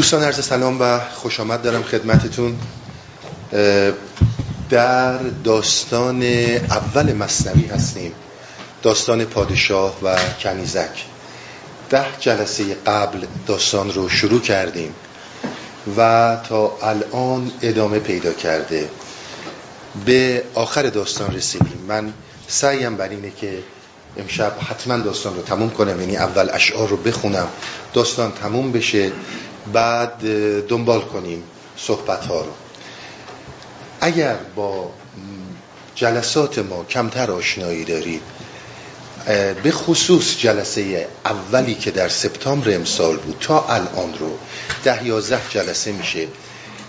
دوستان عرض سلام و خوش آمد دارم خدمتتون. در داستان اول مصنوی هستیم. داستان پادشاه و کنیزک. ده جلسه قبل داستان رو شروع کردیم و تا الان ادامه پیدا کرده. به آخر داستان رسیدیم. من سعیم بر اینه که امشب حتما داستان رو تموم کنم. یعنی اول اشعار رو بخونم. داستان تموم بشه. بعد دنبال کنیم صحبت ها رو. اگر با جلسات ما کمتر آشنایی دارید به خصوص جلسه اولی که در سپتامبر امسال بود تا الان رو ده یازده جلسه میشه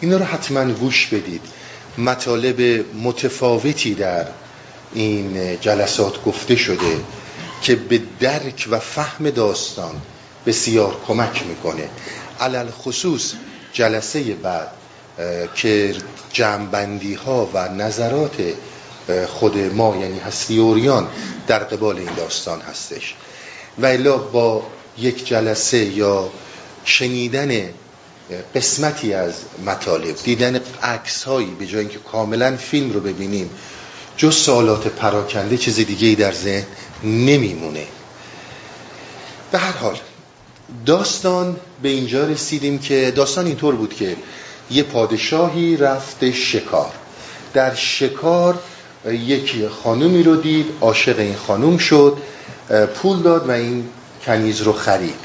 اینا رو حتما گوش بدید. مطالب متفاوتی در این جلسات گفته شده که به درک و فهم داستان بسیار کمک می‌کنه. علل خصوص جلسه بعد که جمعبندی ها و نظرات خود ما یعنی هستی اوریان در قبال این داستان هستش. و الا با یک جلسه یا شنیدن قسمتی از مطالب دیدن عکس هایی به جای اینکه کاملا فیلم رو ببینیم جز سوالات پراکنده چیز دیگه ای در ذهن نمیمونه. به هر حال داستان به اینجا رسیدیم که داستان اینطور بود که یه پادشاهی رفته شکار. در شکار یکی خانومی رو دید عاشق این خانوم شد پول داد و این کنیز رو خرید.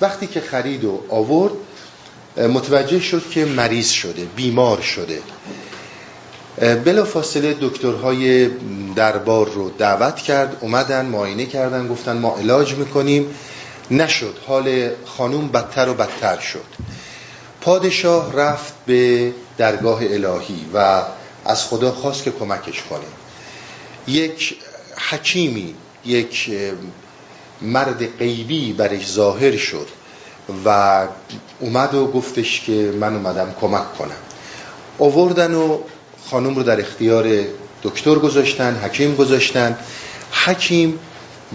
وقتی که خرید و آورد متوجه شد که مریض شده بیمار شده. بلا فاصله دکترهای دربار رو دعوت کرد اومدن معاینه کردن گفتن ما علاج می‌کنیم. نشد. حال خانوم بدتر و بدتر شد. پادشاه رفت به درگاه الهی و از خدا خواست که کمکش کنه. یک حکیمی یک مرد غیبی برش ظاهر شد و اومد و گفتش که من اومدم کمک کنم. آوردن و خانم رو در اختیار دکتر گذاشتن حکیم گذاشتن. حکیم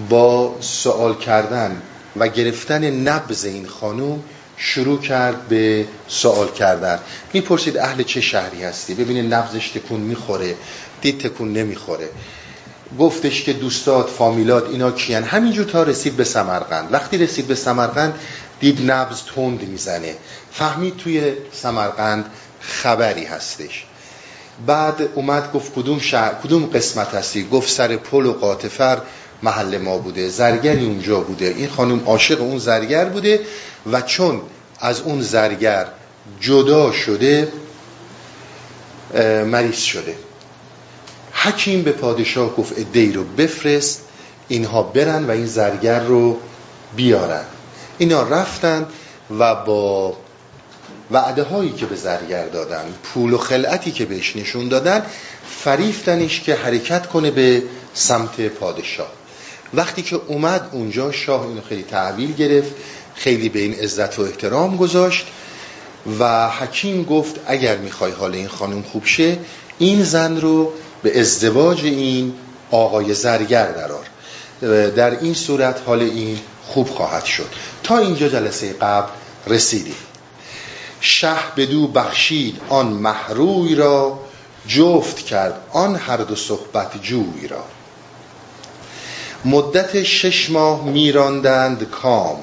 با سوال کردن و گرفتن نبز این خانوم شروع کرد به سوال کردن. می‌پرسید اهل چه شهری هستی؟ ببینید نبزش تکون می‌خوره دید تکون نمی‌خوره. گفتش که دوستات فامیلات اینا کیان؟ همینجور تا رسید به سمرقند. وقتی رسید به سمرقند دید نبز تند می‌زنه. فهمید توی سمرقند خبری هستش. بعد اومد گفت کدوم شهر کدوم قسمت هستی؟ گفت سر پل و قاطفر محل ما بوده زرگری اونجا بوده. این خانم عاشق اون زرگر بوده و چون از اون زرگر جدا شده مریض شده. حکیم به پادشاه گفت ادهی رو بفرست اینها برن و این زرگر رو بیارن. اینا رفتن و با وعده هایی که به زرگر دادن پول و خلعتی که بهش نشون دادن فریفتنش که حرکت کنه به سمت پادشاه. وقتی که اومد اونجا شاه اینو خیلی تحویل گرفت خیلی به این عزت و احترام گذاشت و حکیم گفت اگر می‌خوای حال این خانم خوب شه این زن رو به ازدواج این آقای زرگر درار در این صورت حال این خوب خواهد شد. تا اینجا جلسه قبل رسیدیم. شه بدو بخشید آن محروی را جفت کرد آن هر دو صحبت جوی را. مدت شش ماه میراندند کام.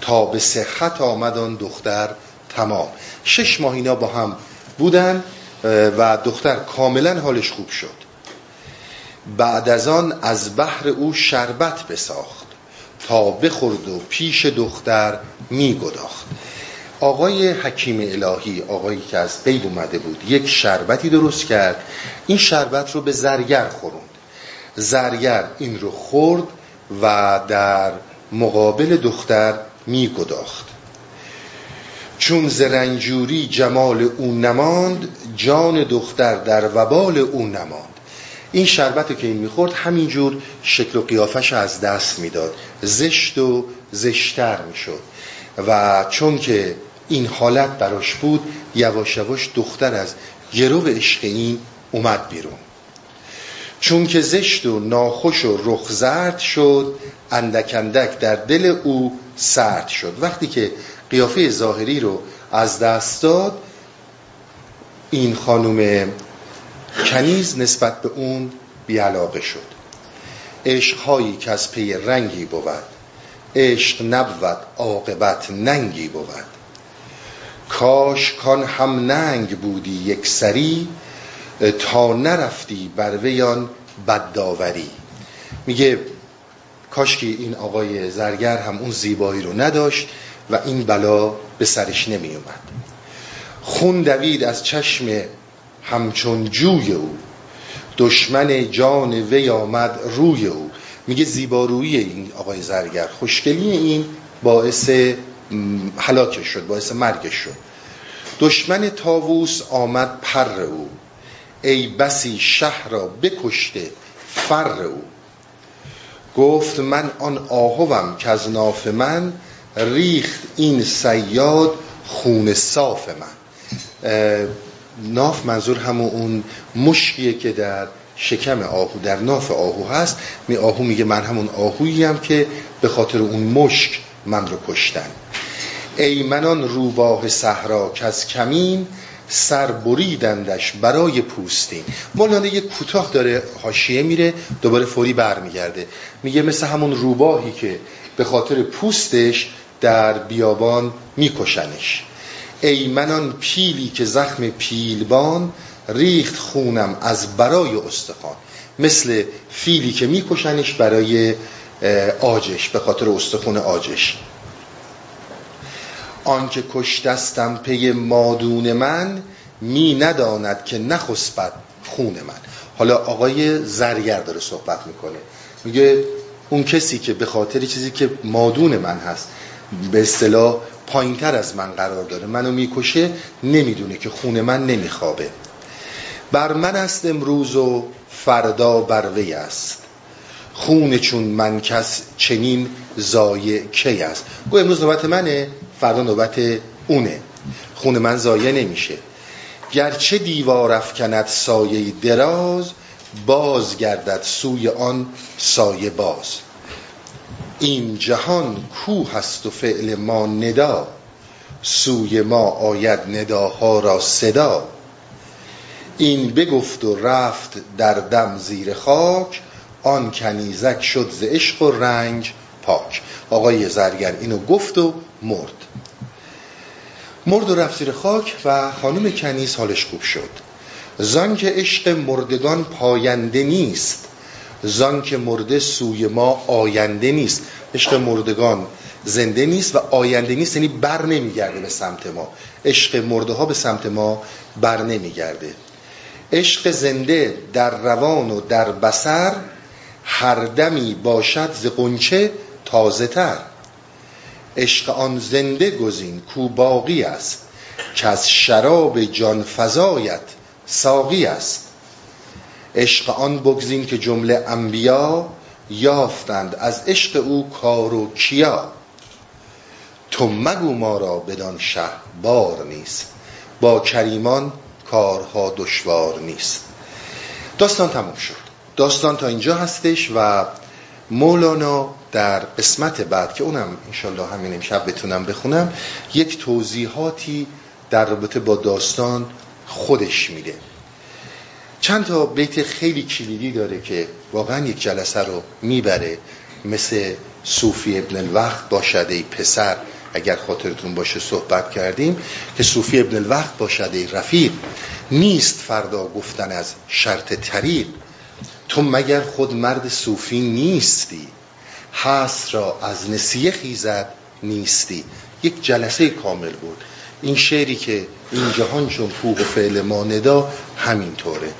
تا به صحت آمدان دختر تمام. شش ماه اینا با هم بودن و دختر کاملا حالش خوب شد. بعد از آن از بحر او شربت بساخت. تا بخورد و پیش دختر میگداخت. آقای حکیم الهی آقایی که از قیب اومده بود یک شربتی درست کرد. این شربت رو به زرگر خوروند زرگر این رو خورد و در مقابل دختر می گداخت چون زرنجوری جمال او نماند جان دختر در وبال او نماند. این شربت که این می‌خورد همینجور شکل و قیافش از دست می‌داد. زشت و زشتر می‌شد. و چون که این حالت براش بود یواش یواش دختر از گرو عشق این اومد بیرون. چون که زشت و ناخوش و رخ زرد شد اندک اندک در دل او سرد شد. وقتی که قیافه ظاهری رو از دست داد این خانم کنیز نسبت به اون بیعلاقه شد. عشقهایی که از پی رنگی بود عشق نبود عاقبت ننگی بود. کاش کان هم ننگ بودی یک سری تا نرفتی بر ویان بدداوری میگه کاش که این آقای زرگر هم اون زیبایی رو نداشت و این بلا به سرش نمی اومد خون دوید از چشم همچون جوی او. دشمن جان وی آمد روی او. میگه زیبارویی این آقای زرگر. خوشگلی این باعث حلاکش شد باعث مرگش شد. دشمن تاووس آمد پر او. ای بسی شهر را بکشته فر او. گفت من آن آهوم که از ناف من ریخت این سیاد خون صاف من. ناف منظور همون اون مشکیه که در شکم آهو در ناف آهو هست. می آهو میگه من همون آهوییم که به خاطر اون مشک من رو کشتن. ای منان روباه صحرا که از کمین سر بریدندش برای پوستین مولانا یک کوتاه داره حاشیه میره دوباره فوری برمیگرده. میگه مثل همون روباهی که به خاطر پوستش در بیابان میکشنش. ای منان پیلی که زخم پیلبان ریخت خونم از برای استخوان. مثل فیلی که میکشنش برای آجش به خاطر استخون آجش. آنکه کشتستم پی مادون من می نداند که نخسبد خون من. حالا آقای زرگر داره صحبت می‌کنه. میگه اون کسی که به خاطر چیزی که مادون من هست به اصطلاح پایینتر از من قرار داره منو می‌کشه نمی‌دونه که خون من نمیخوابه. بر من است امروز و فردا بر وی است. خون چون من کس چنین زایه کی است؟ گو امروز نوبت منه فردا نوبت اونه. خون من زایه نمیشه. گرچه دیوار افکند سایه دراز باز گردد سوی آن سایه باز. این جهان کو هست و فعل ما ندا. سوی ما آید نداها را صدا. این بگفت و رفت در دم زیر خاک آن کنیزک شد ز عشق و رنج پاک. آقای زرگر اینو گفت و مرد. مرد و رفت زیر خاک و خانم کنیز حالش خوب شد. زان که عشق مردگان پاینده نیست زان که مرده سوی ما آینده نیست. عشق مردگان زنده نیست و آینده نیست یعنی بر نمیگرده به سمت ما. عشق مرده ها به سمت ما بر نمیگرده. عشق زنده در روان و در بسر هر دمی باشد ز قنچه تازه تر عشق آن زنده گزین کو باقی است که از شراب جان فزایت ساقی است. عشق آن بگزین که جمله انبیا یافتند از عشق او کار و کیا. تو مگو ما را بدان شه بار نیست با کریمان کارها دشوار نیست. داستان تموم شد. داستان تا اینجا هستش و مولانا در قسمت بعد که اونم انشالله همین امشب بتونم بخونم یک توضیحاتی در رابطه با داستان خودش میده. چند تا بیت خیلی کلیدی داره که واقعا یک جلسه رو می‌بره مثل صوفی ابن الوقت باشد ای پسر اگر خاطرتون باشه صحبت کردیم که صوفی ابن الوقت باشد ای رفیق. نیست فردا گفتن از شرط طریق. تو مگر خود مرد صوفی نیستی؟ هست را از نسیه خیزد نیستی؟ یک جلسه کامل بود. این شعری که این جهان چون پوق و فعل ما ندا همینطوره.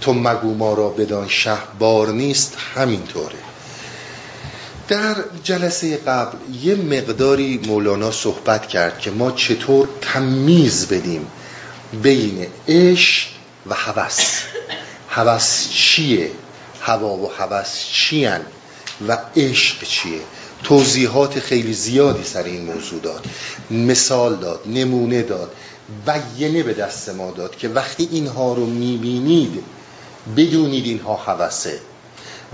تو مگو ما را بدان شه بار نیست همینطوره. در جلسه قبل یه مقداری مولانا صحبت کرد که ما چطور تمیز بدیم بین عشق و هوس. هوس چیه؟ هوا و هوس چیان؟ و عشق چیه؟ توضیحات خیلی زیادی سر این موضوع داد. مثال داد نمونه داد بیانه به دست ما داد که وقتی اینها رو می‌بینید بدونید اینها هوسه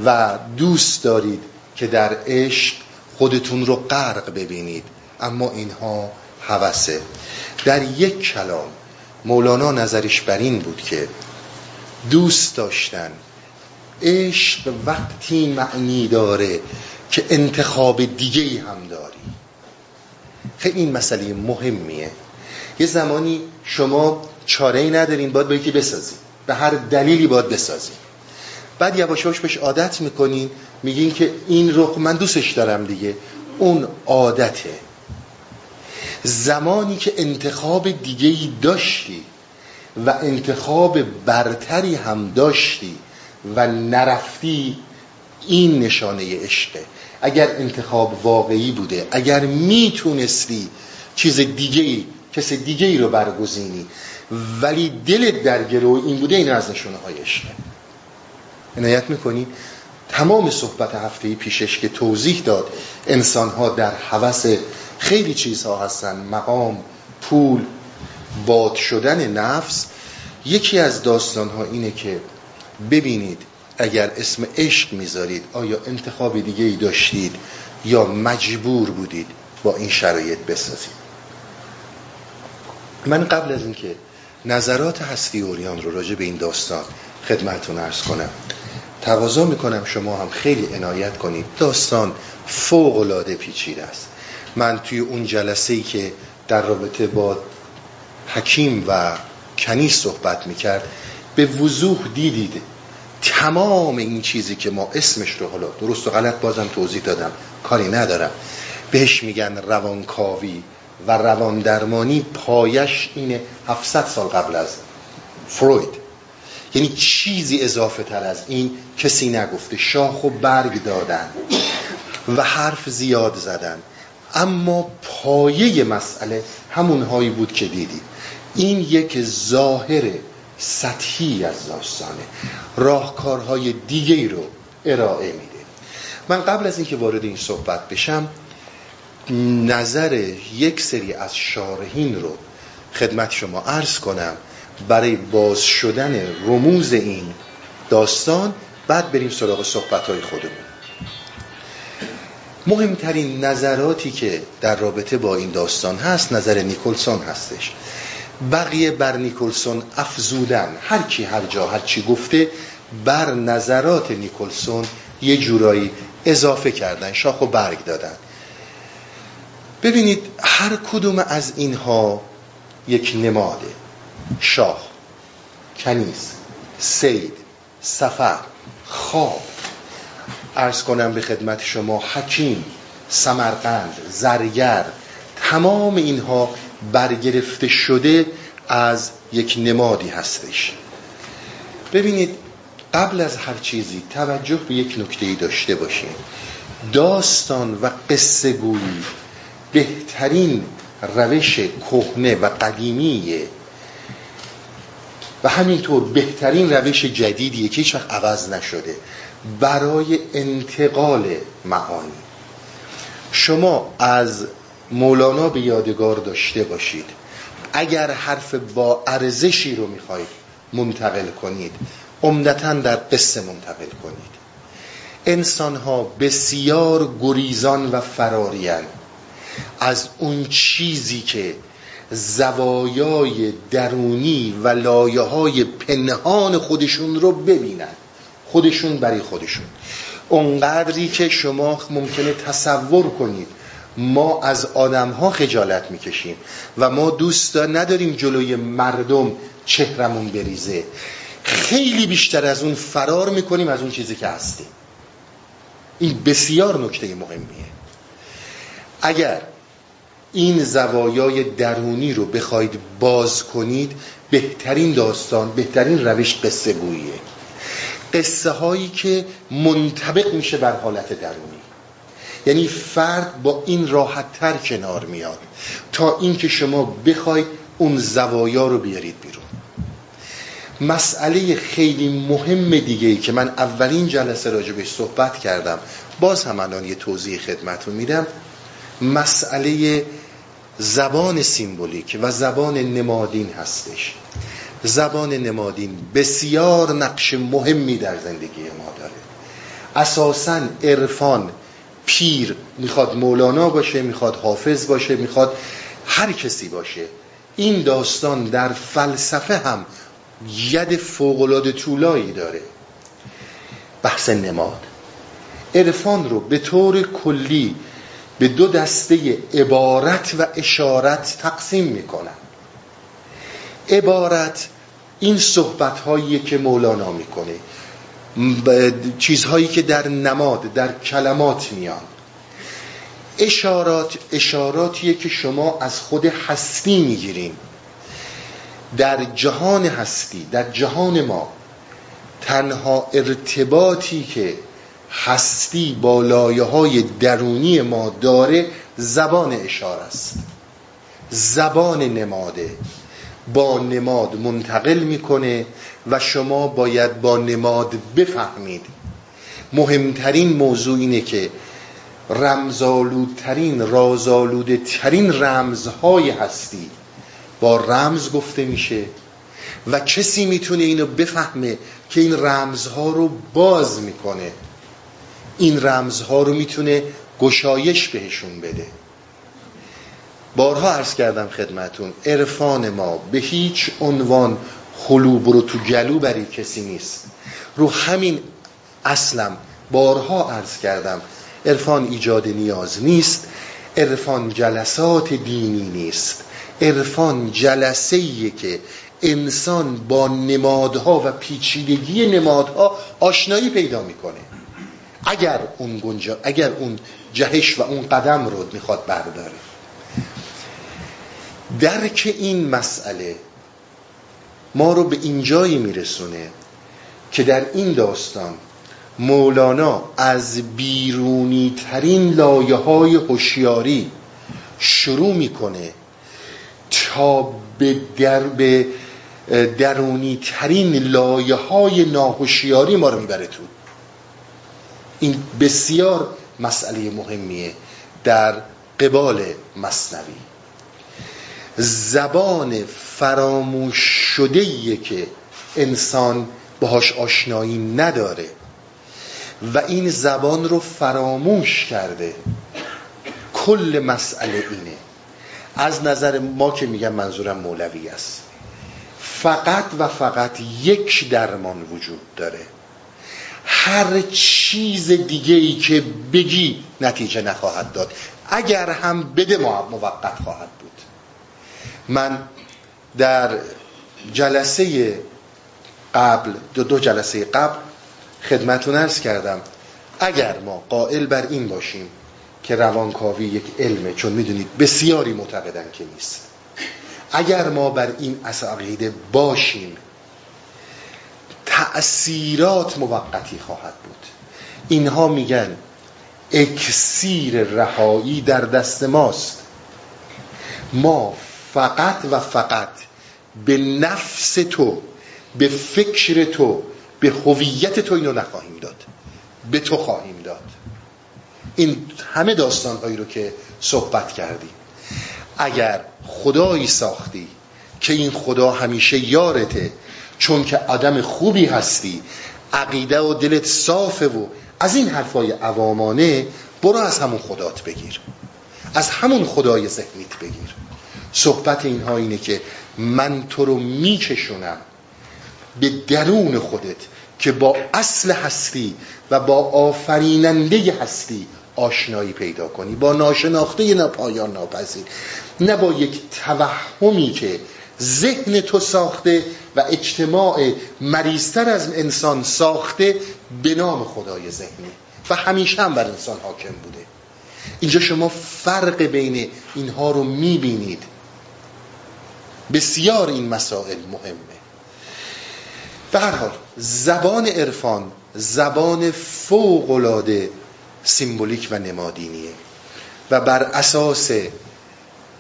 و دوست دارید که در عشق خودتون رو غرق ببینید. اما اینها هوسه در یک کلام مولانا نظرش بر این بود که دوست داشتن. عشق وقتی معنی داره که انتخاب دیگه ای هم داری. خیلی این مسئله مهمیه. یه زمانی شما چاره ای ندارین باید با یکی بسازید به هر دلیلی باید بسازید بعد یواش یواش بهش عادت می‌کنین میگین که این رخ من دوستش دارم دیگه. اون عادته. زمانی که انتخاب دیگه ای داشتی و انتخاب برتری هم داشتی و نرفتی این نشانه عشقه اگر انتخاب واقعی بوده اگر می‌تونستی چیز دیگه ای کس دیگه ای رو برگزینی ولی دلت در گروه این بوده این از نشانه های عشقه عنایت می‌کنی؟ تمام صحبت هفته پیشش که توضیح داد انسان ها در حوث خیلی چیزها هستن. مقام پول باد شدن نفس یکی از داستان ها اینه که ببینید اگر اسم عشق می‌ذارید آیا انتخاب دیگه ای داشتید یا مجبور بودید با این شرایط بسازید؟ من قبل از اینکه نظرات هستی اوریان رو راجع به این داستان خدمتون ارز کنم تقاضا می‌کنم شما هم خیلی عنایت کنید. داستان فوق العاده پیچیده است. من توی اون جلسه ای که در رابطه با حکیم و کنیز صحبت می‌کرد به وضوح دیدید تمام این چیزی که ما اسمش رو حالا درست و غلط بازم توضیح دادم کاری ندارم. بهش میگن روانکاوی و روان درمانی پایش اینه 700 سال قبل از فروید. یعنی چیزی اضافه تر از این کسی نگفته. شاخ و برگ دادن و حرف زیاد زدن. اما پایه مسئله همونهایی بود که دیدید. این یک ظاهر سطحی از داستانه. راهکارهای دیگه رو ارائه میده. من قبل از اینکه وارد این صحبت بشم نظر یک سری از شارحین رو خدمت شما عرض کنم برای باز شدن رموز این داستان. بعد بریم سراغ صحبت خودمون. مهمترین نظراتی که در رابطه با این داستان هست نظر نیکلسون هستش. بقیه بر نیکلسون افزودن. هر کی هر جا هر چی گفته بر نظرات نیکلسون یه جورایی اضافه کردن شاخ و برگ دادن. ببینید هر کدوم از اینها یک نماده. شاه کنیز سید سفر خواب. ارز کنم به خدمت شما حکیم سمرقند زرگر تمام اینها برگرفته شده از یک نمادی هستش. ببینید قبل از هر چیزی توجه به یک نکته داشته باشیم داستان و قصه گویی بهترین روش کهنه و قدیمیه و همینطور بهترین روش جدیدیه که هیچ وقت عوض نشده برای انتقال معانی. شما از مولانا به یادگار داشته باشید. اگر حرف با ارزشی رو می‌خواید منتقل کنید عمدتا در قصه منتقل کنید. انسان ها بسیار گریزان و فرارین. از اون چیزی که زوایای درونی و لایه های پنهان خودشون رو ببینن. خودشون برای خودشون. اونقدری که شما ممکنه تصور کنید ما از آدم ها خجالت می‌کشیم و ما دوست نداریم جلوی مردم چهرمون بریزه. خیلی بیشتر از اون فرار می‌کنیم از اون چیزی که هستیم. این بسیار نکته مهمیه. اگر این زوایای درونی رو بخواید باز کنید بهترین داستان بهترین روش قصه گوییه قصه هایی که منطبق میشه بر حالت درونی. یعنی فرد با این راحت تر کنار میاد تا اینکه شما بخواید اون زوایا رو بیارید بیرون. مسئله خیلی مهم دیگه ای که من اولین جلسه راجبش صحبت کردم باز هم الان یه توضیح خدمتون میدم. مسئله زبان سیمبولیک و زبان نمادین هستش. زبان نمادین بسیار نقش مهمی در زندگی ما داره. اساسا عرفان پیر می‌خواد مولانا باشه می‌خواد حافظ باشه می‌خواد هر کسی باشه. این داستان در فلسفه هم ید فوقلاده طولایی داره. بحث نماد. عرفان رو به طور کلی به دو دسته عبارت و اشارت تقسیم می‌کنن. عبارت این صحبت که مولانا می‌کنه. چیزهایی که در نماد در کلمات میان. اشارات اشاراتیه که شما از خود هستی می‌گیرین. در جهان هستی در جهان ما تنها ارتباطی که هستی با لایه های درونی ما داره زبان اشاره است. زبان نماده. با نماد منتقل می‌کنه. و شما باید با نماد بفهمید. مهمترین موضوع اینه که رمزالودترین رازالوده ترین رمزهای هستی. با رمز گفته میشه و کسی می‌تونه اینو بفهمه که این رمزها رو باز می‌کنه. این رمزها رو می‌تونه گشایش بهشون بده. بارها عرض کردم خدمتون عرفان ما به هیچ عنوان خلو برو تو گلو برای کسی نیست. رو همین اصلم بارها عرض کردم عرفان ایجاد نیاز نیست عرفان جلسات دینی نیست. عرفان جلسه که انسان با نمادها و پیچیدگی نمادها آشنایی پیدا می‌کنه. اگر اون گنجا اگر اون جهش و اون قدم رو می‌خواد برداره. درک این مسئله ما رو به اینجایی میرسونه که در این داستان مولانا از بیرونی ترین لایه های هوشیاری شروع می‌کنه تا به, در به درونی ترین لایه های ناهوشیاری ما رو می‌بره تو. این بسیار مسئله مهمیه در قبال مصنوی زبان فراموش شده که انسان باهاش آشنایی نداره و این زبان رو فراموش کرده. کل مسئله اینه. از نظر ما که میگم منظورم مولوی است. فقط و فقط یک درمان وجود داره. هر چیز دیگه ای که بگی نتیجه نخواهد داد. اگر هم بده موقت خواهد بود. من در جلسه قبل دو, دو جلسه قبل خدمتون ارز کردم اگر ما قائل بر این باشیم که روانکاوی یک علمه چون می‌دونید بسیاری معتقدن که نیست. اگر ما بر این عقیده باشیم تأثیرات موقتی خواهد بود. اینها میگن اکسیر رهایی در دست ماست. ما فقط و فقط به نفس تو به فکر تو به هویت تو اینو نخواهیم داد. به تو خواهیم داد. این همه داستان هایی رو که صحبت کردیم اگر خدایی ساختی که این خدا همیشه یارته چون که آدم خوبی هستی عقیده و دلت صافه و از این حرفای عوامانه برو از همون خدات بگیر. از همون خدای ذهنیت بگیر. صحبت اینها اینه که من تو رو میکشونم به درون خودت که با اصل هستی و با آفریننده هستی آشنایی پیدا کنی با ناشناخته نپایان ناپذیر نه با یک توهمی که ذهن تو ساخته و اجتماع مریضتر از انسان ساخته به نام خدای ذهنی و همیشه هم بر انسان حاکم بوده. اینجا شما فرق بین اینها رو می‌بینید. بسیار این مسائل مهمه. به هر حال زبان عرفان زبان فوقلاده سیمبولیک و نمادینیه و بر اساس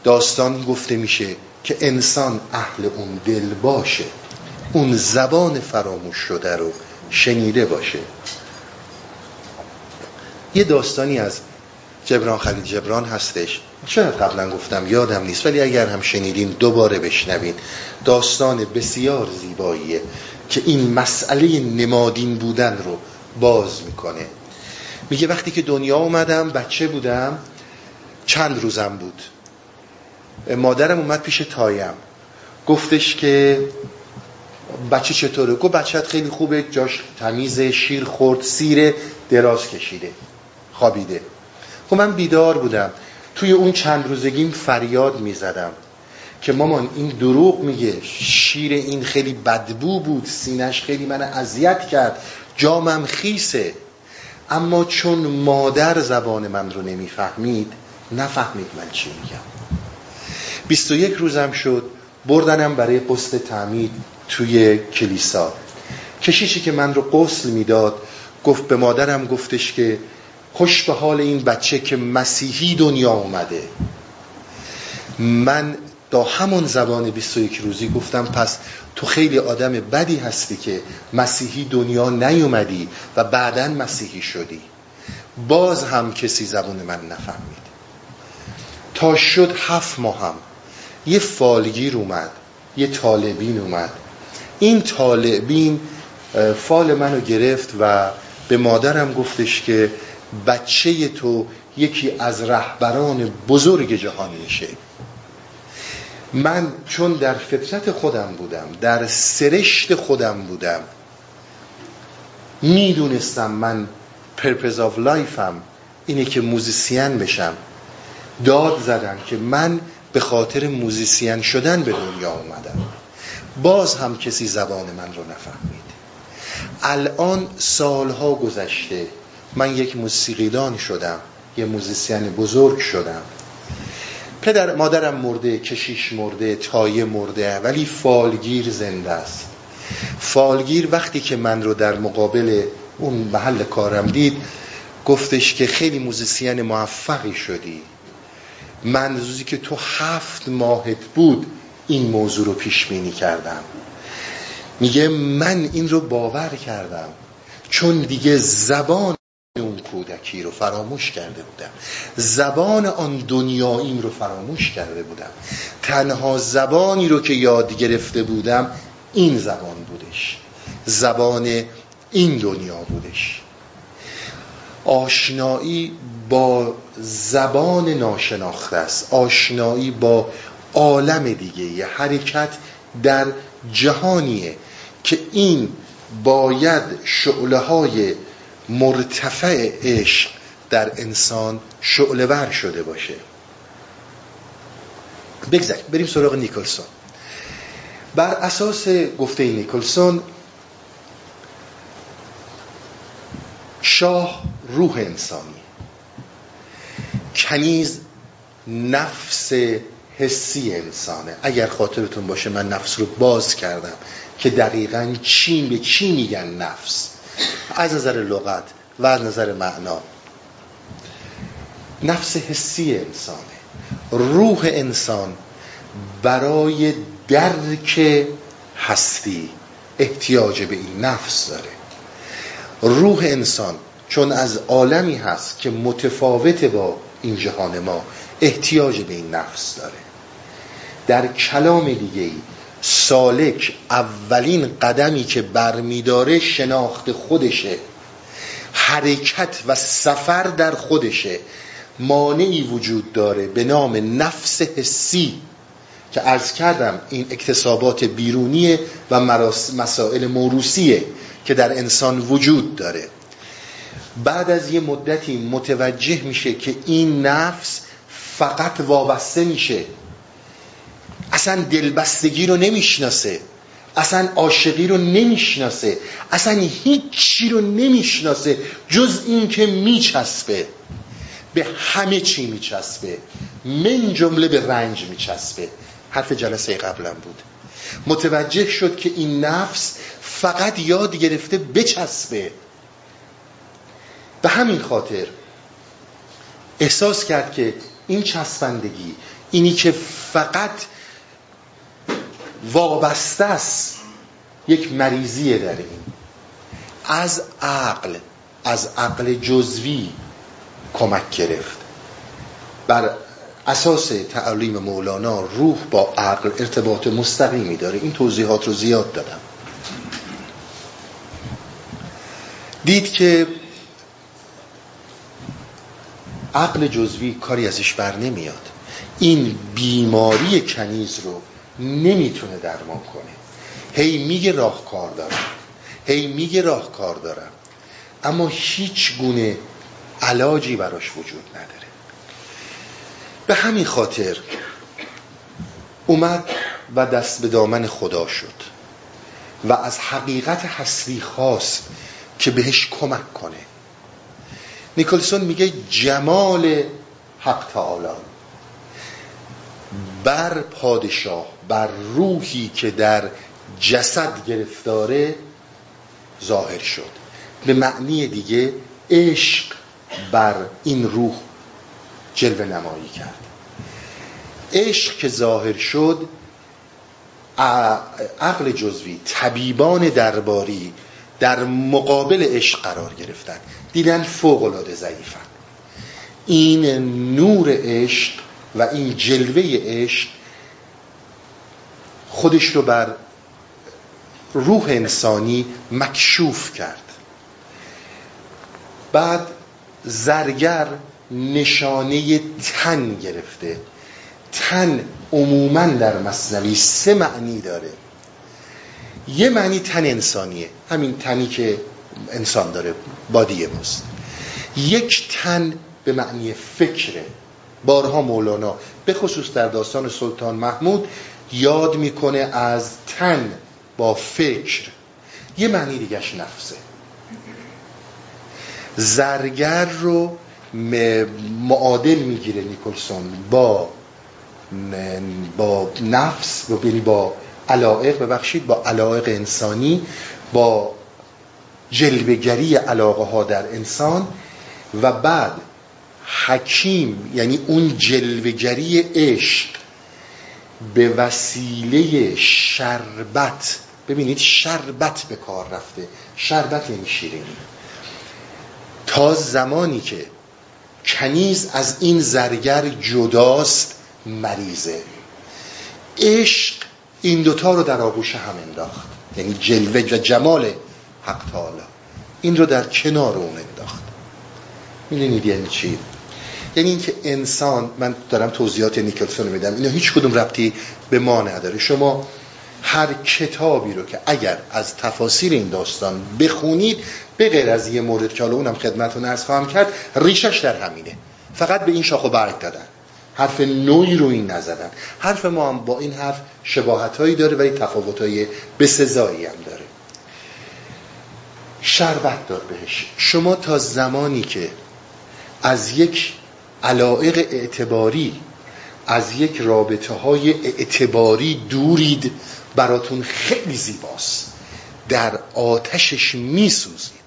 داستان گفته میشه که انسان اهل اون دل باشه اون زبان فراموش شده رو شنیده باشه. یه داستانی از جبران خلیل جبران هستش. شاید قبلا گفتم یادم نیست ولی اگر هم شنیدین دوباره بشنوین. داستان بسیار زیباییه که این مسئله نمادین بودن رو باز می‌کنه. میگه وقتی که دنیا اومدم بچه بودم چند روزم بود. مادرم اومد پیش تایم. گفتش که بچه چطوره؟ گفت بچهت خیلی خوبه جاش تمیز شیر خورد سیر دراز کشیده خوابیده. خب من بیدار بودم. توی اون چند روزگیم فریاد می‌زدم که مامان این دروغ میگه. شیر این خیلی بدبو بود. سینش خیلی من اذیت کرد. جامم خیسه. اما چون مادر زبان من رو نمی‌فهمید نفهمید من چی میگم. 21 روزم شد. بردنم برای قسط تعمید توی کلیسا. کشیشی که من رو قسل می‌داد گفت به مادرم گفتش که خوش به حال این بچه که مسیحی دنیا اومده. من تا همون زبان 21 روزی گفتم پس تو خیلی آدم بدی هستی که مسیحی دنیا نیومدی و بعدا مسیحی شدی. باز هم کسی زبان من نفهمید. تا شد هفت ماهم یه فالگیر اومد یه طالبین اومد. این طالبین فال منو گرفت و به مادرم گفتش که بچه تو یکی از رهبران بزرگ جهان میشه. من چون در فطرت خودم بودم در سرشت خودم بودم می‌دونستم من purpose of life م اینه که musician بشم. داد زدم که من به خاطر musician شدن به دنیا اومدم. باز هم کسی زبان من رو نفهمید. الان سالها گذشته. من یک موسیقیدان شدم یه musician بزرگ شدم. پدر مادرم مرده کشیش مرده دایه مرده ولی فالگیر زنده است. فالگیر وقتی که من رو در مقابل اون محل کارم دید گفتش که خیلی musician موفقی شدی. من روزی که تو هفت ماهت بود این موضوع رو پیش بینی کردم. میگه من این رو باور کردم. چون دیگه زبان اون کودکی رو فراموش کرده بودم. زبان آن دنیاییم رو فراموش کرده بودم. تنها زبانی رو که یاد گرفته بودم این زبان بودش. زبان این دنیا بودش. آشنایی با زبان ناشناخته است. آشنایی با عالم دیگه یه حرکت در جهانیه که این باید شعله های مرتفع عشق در انسان شعله ور شده باشه. بگذاریم بریم سراغ نیکلسون. بر اساس گفته نیکلسون شاه روح انسانی. کنیز نفس حسی انسانه. اگر خاطرتون باشه من نفس رو باز کردم که دقیقا چی به چی میگن نفس؟ از نظر لغت و از نظر معنا. نفس حسی انسانه. روح انسان برای درک هستی احتیاج به این نفس داره. روح انسان چون از عالمی هست که متفاوت با این جهان ما احتیاج به این نفس داره. در کلام دیگه ای سالک اولین قدمی که برمیداره شناخت خودشه. حرکت و سفر در خودشه. مانعی وجود داره به نام نفس حسی که عرض کردم این اکتسابات بیرونیه و مسائل موروسیه که در انسان وجود داره. بعد از یه مدتی متوجه میشه که این نفس فقط وابسته میشه اصلا دلبستگی رو نمی‌شناسه. اصلا عاشقی رو نمی‌شناسه. اصلا هیچی رو نمی‌شناسه. جز این که میچسبه. به همه چی میچسبه. من جمله به رنج میچسبه. حرف جلسه قبلم بود. متوجه شد که این نفس فقط یاد گرفته بچسبه. به همین خاطر احساس کرد که این چسبندگی اینی که فقط وابسته است. یک مریضیه در این. از عقل از عقل جزوی کمک گرفت. بر اساس تعلیم مولانا روح با عقل ارتباط مستقیمی داره. این توضیحات رو زیاد دادم. دید که عقل جزوی کاری ازش بر نمیاد. این بیماری کنیز رو نمی‌تونه درمان کنه. هی میگه راهکار دارم. هی میگه راهکار دارم. اما هیچ گونه علاجی براش وجود نداره. به همین خاطر اومد و دست به دامن خدا شد و از حقیقت هستی خواست که بهش کمک کنه. نیکلسون میگه جمال حق تعالی. بر پادشاه بر روحی که در جسد گرفتاره ظاهر شد. به معنی دیگه عشق بر این روح جلوه نمایی کرد. عشق که ظاهر شد عقل جزوی طبیبان درباری در مقابل عشق قرار گرفتن. دیدن فوق العاده ضعیفن. این نور عشق و این جلوه عشق خودش رو بر روح انسانی مکشوف کرد. بعد زرگر نشانه تن گرفته. تن عموما در مصنوی سه معنی داره. یه معنی تن انسانیه. همین تنی که انسان داره بادی ماست. یک تن به معنی فکره. بارها مولانا به خصوص در داستان سلطان محمود یاد می‌کنه از تن با فکر. یه معنی دیگهش نفسه. زرگر رو معادل می‌گیره نیکلسون با با نفس یعنی با علائق ببخشید با علائق انسانی با جلوگری علاقه ها در انسان و بعد حکیم یعنی اون جلوگری عشق به وسیله شربت. ببینید شربت به کار رفته. شربت یعنی شیرینی. تا زمانی که کنیز از این زرگر جداست مریضه. عشق این دوتا رو در آغوش هم انداخت. یعنی جلوه و جمال حق تعالی. این رو در کنار اون انداخت. می‌دونید یعنی چی؟ یعنی اینکه انسان من دارم توضیحات نیکلسون میدم اینا هیچ کدوم ربطی به ما نداره. شما هر کتابی رو که اگر از تفاسیر این داستان بخونید به غیر از یه مورد که حالا اونم خدمتتون عرض خواهم کرد ریشش در همینه. فقط به این شاخ و برگ دادن. حرف نوعی رو این نزدن. حرف ما هم با این حرف شباهت هایی داره ولی تفاوت های بسزایی هم داره. شربت دار بهش. شما تا زمانی که از یک علائق اعتباری از یک رابطه های اعتباری دورید براتون خیلی زیباست. در آتشش میسوزید.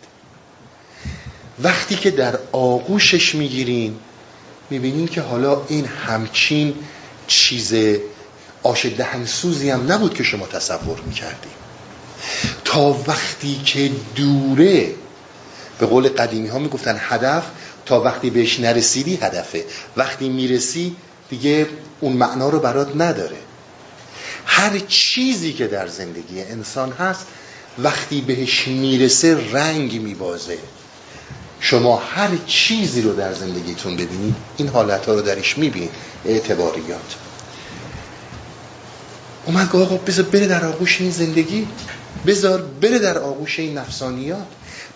وقتی که در آغوشش می‌گیرین می‌بینین که حالا این همچین چیز آش دهنسوزی هم نبود که شما تصور می‌کردیم تا وقتی که دوره به قول قدیمی ها می‌گفتن هدف تا وقتی بهش نرسیدی هدفه. وقتی می‌رسی دیگه اون معنا رو برات نداره. هر چیزی که در زندگی انسان هست وقتی بهش می‌رسه رنگ میبازه. شما هر چیزی رو در زندگیتون ببینید این حالت ها رو درش می‌بینید. اعتباریات. اومد گفت آقا بذار بره در آغوش این زندگی. بذار بره در آغوش این نفسانیات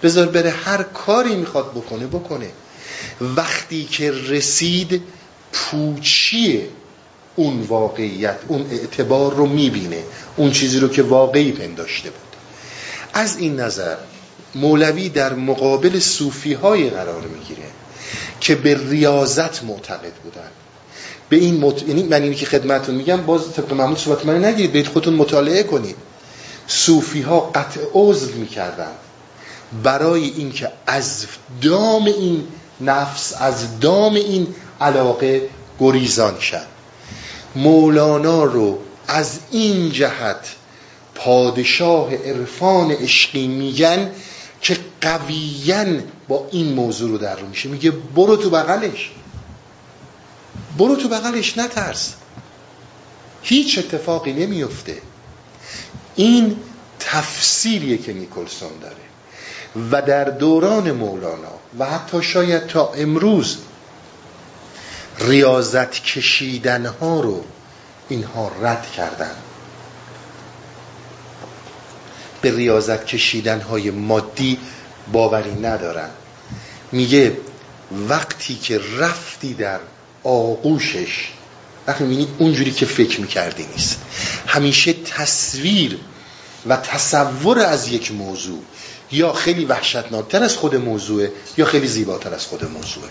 بذار بره هر کاری می‌خواد بکنه بکنه. وقتی که رسید پوچی اون واقعیت اون اعتبار رو می‌بینه اون چیزی رو که واقعی پنداشته بود. از این نظر مولوی در مقابل صوفی های قرار می‌گیره که به ریاضت معتقد بودن. به این مت... یعنی من اینی که خدمتون میگم باز طبق معمول صحبت من نگیرید برید خودتون مطالعه کنید. صوفی ها قطع عضو می‌کردن برای اینکه از دام این نفس از دام این علاقه گریزان شد. مولانا رو از این جهت پادشاه عرفان عشقی میگن که قویا با این موضوع رو در رو میشه. میگه برو تو بغلش. برو تو بغلش نترس. هیچ اتفاقی نمیفته. این تفسیریه که نیکلسون داره. و در دوران مولانا و حتی شاید تا امروز ریاضت کشیدن ها رو اینها رد کردن. به ریاضت کشیدن های مادی باوری ندارن. میگه وقتی که رفتی در آغوشش وقتی می‌بینید اونجوری که فکر می‌کردی نیست. همیشه تصویر و تصور از یک موضوع یا خیلی وحشتناکتر از خود موضوعه یا خیلی زیباتر از خود موضوعه.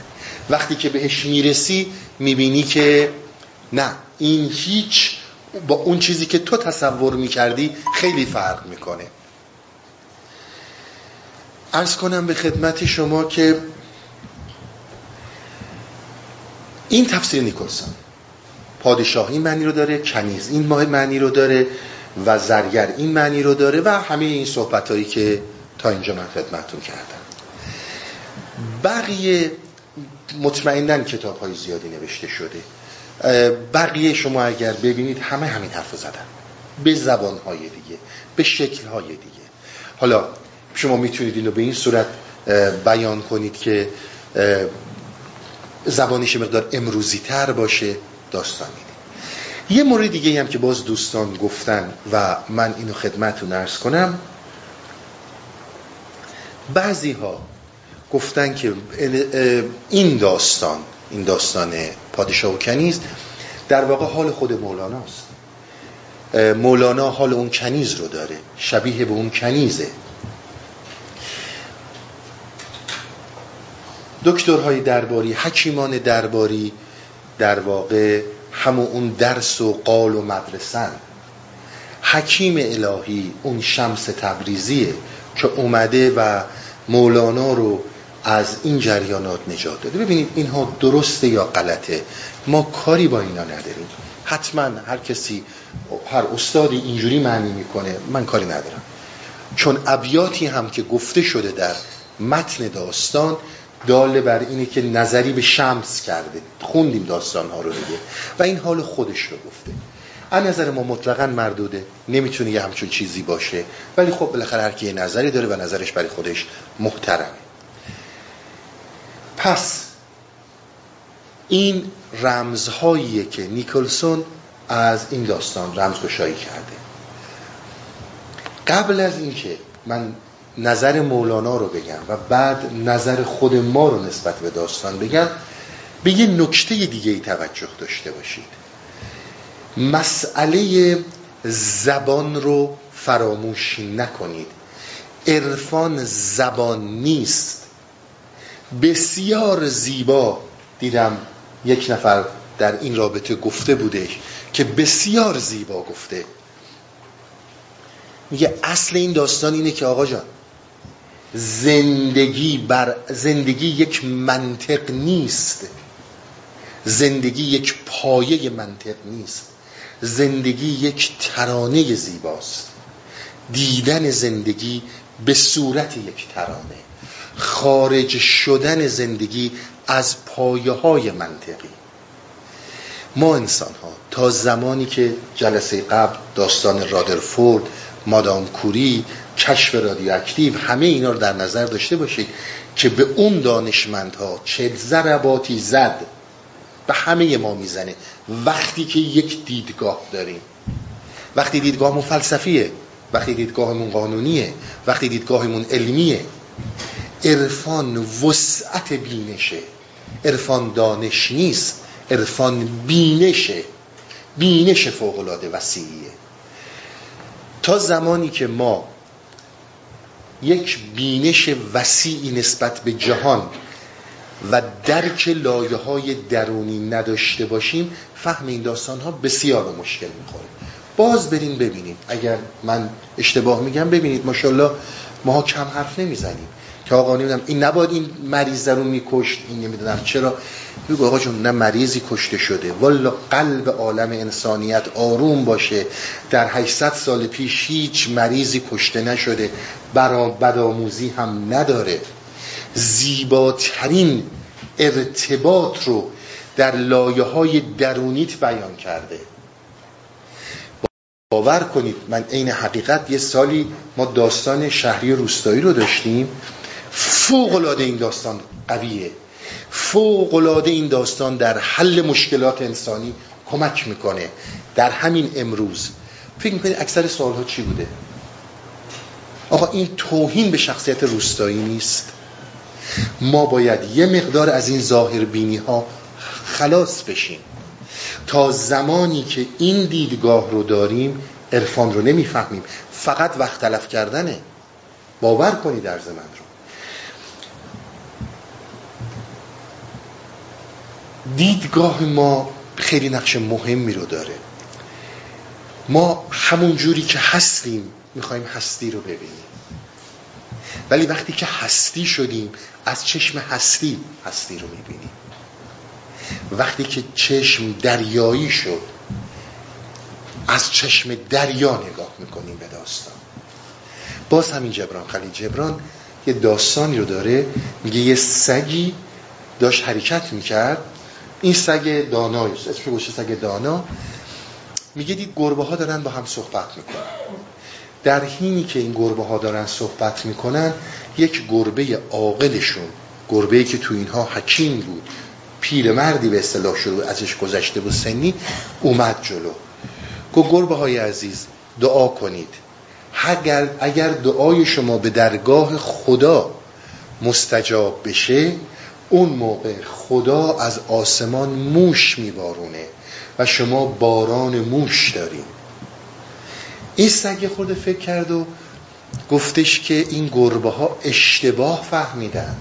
وقتی که بهش می‌رسی می‌بینی که نه این هیچ با اون چیزی که تو تصور می‌کردی خیلی فرق می‌کنه. ارز کنم به خدمت شما که این تفسیر نیکلسون پادشاه این معنی رو داره کنیز این ماه معنی رو داره و زرگر این معنی رو داره و همه این صحبت هایی که تا اینجا من خدمتون کردم. بقیه مطمئنا کتاب های زیادی نوشته شده. بقیه شما اگر ببینید همه همین حرف زدن. به زبان های دیگه به شکل های دیگه. حالا شما می‌تونید اینو به این صورت بیان کنید که زبانش مقدار امروزی تر باشه داستان یه مورد دیگه هم که باز دوستان گفتن و من اینو خدمتتون ارز کنم بعضی ها گفتن که این داستان این داستان پادشاه و کنیز در واقع حال خود مولاناست. مولانا حال اون کنیز رو داره شبیه به اون کنیزه. دکترهای درباری حکیمان درباری در واقع همون اون درس و قال و مدرسن. حکیم الهی اون شمس تبریزیه. که اومده و مولانا رو از این جریانات نجات داده. ببینید اینها درسته یا غلطه؟ ما کاری با اینا نداریم. حتما هر کسی هر استادی اینجوری معنی می‌کنه من کاری ندارم. چون ابیاتی هم که گفته شده در متن داستان داله بر اینه که نظری به شمس کرده. خوندیم داستان ها رو دیگه. و این حال خودش رو گفته. از نظر ما مطلقا مردوده. نمی‌تونه یه همچون چیزی باشه. ولی خب بالاخره هر کی نظری داره و نظرش برای خودش محترمه. پس این رمزهاییه که نیکلسون از این داستان رمزگشایی کرده. قبل از اینکه من نظر مولانا رو بگم و بعد نظر خود ما رو نسبت به داستان بگم به یه نکته دیگه ای توجه داشته باشید. مسئله زبان رو فراموش نکنید. عرفان زبان نیست. بسیار زیبا دیدم یک نفر در این رابطه گفته بوده که بسیار زیبا گفته. میگه اصل این داستان اینه که آقا جان زندگی بر زندگی یک منطق نیست. زندگی یک پایه منطق نیست. زندگی یک ترانه زیباست. دیدن زندگی به صورت یک ترانه. خارج شدن زندگی از پایه های منطقی. ما انسان ها تا زمانی که جلسه قبل داستان رادرفورد مادام کوری کشف رادیواکتیو همه اینا رو در نظر داشته باشید که به اون دانشمندها چه ضرباتی زد به همه ما می‌زنه. وقتی که یک دیدگاه داریم. وقتی دیدگاهمون فلسفیه. وقتی دیدگاهمون قانونیه. وقتی دیدگاهمون علمیه. عرفان وسعت بینشه. عرفان دانش نیست. عرفان بینشه. بینش فوقلاده وسیعیه. تا زمانی که ما یک بینش وسیعی نسبت به جهان و درک لایه های درونی نداشته باشیم فهم این داستان ها بسیار مشکل می‌خوره. باز بریم ببینیم. اگر من اشتباه میگم ببینید. ماشاءالله ما کم حرف نمی‌زنیم. که آقا نمی‌دونم این نباید این مریض رو میکشت این نمی‌دونم چرا. بگو آقا جون نه مریضی کشته شده. والا قلب عالم انسانیت آروم باشه. در 800 سال پیش هیچ مریضی کشته نشده. برا بدآموزی هم نداره. زیباترین ارتباط رو در لایه های درونیت بیان کرده. باور کنید من عین حقیقت یه سالی ما داستان شهری روستایی رو داشتیم. فوق این داستان قویه. فوق این داستان در حل مشکلات انسانی کمک می‌کنه. در همین امروز. فکر می‌کنید اکثر سوالها چی بوده؟ آقا این توهین به شخصیت روستایی نیست. ما باید یه مقدار از این ظاهر بینی ها خلاص بشیم. تا زمانی که این دیدگاه رو داریم عرفان رو نمی‌فهمیم. فقط وقت تلف کردنه. باور کنی در من رو. دیدگاه ما خیلی نقش مهمی رو داره. ما همون جوری که هستیم می‌خوایم هستی رو ببینیم. ولی وقتی که هستی شدیم از چشم هستی هستی رو می‌بینیم. وقتی که چشم دریایی شد از چشم دریا نگاه می‌کنیم به داستان. باز همین جبران خلیل جبران یه داستانی رو داره. میگه یه سگی داشت حرکت می‌کرد. این سگ دانایی اسمش باشه سگ دانا. میگه دید گربه ها دارن با هم صحبت می‌کنن. در حینی که این گربه ها دارن صحبت می‌کنن یک گربه عاقلشون گربه که تو اینها حکیم بود پیر مردی به اصطلاح شروع ازش گذشته بود سنی اومد جلو. گو گربه های عزیز دعا کنید. اگر, اگر دعای شما به درگاه خدا مستجاب بشه اون موقع خدا از آسمان موش میبارونه و شما باران موش داریم این سگ خود فکر کرد و گفتش که این گربه ها اشتباه فهمیدن.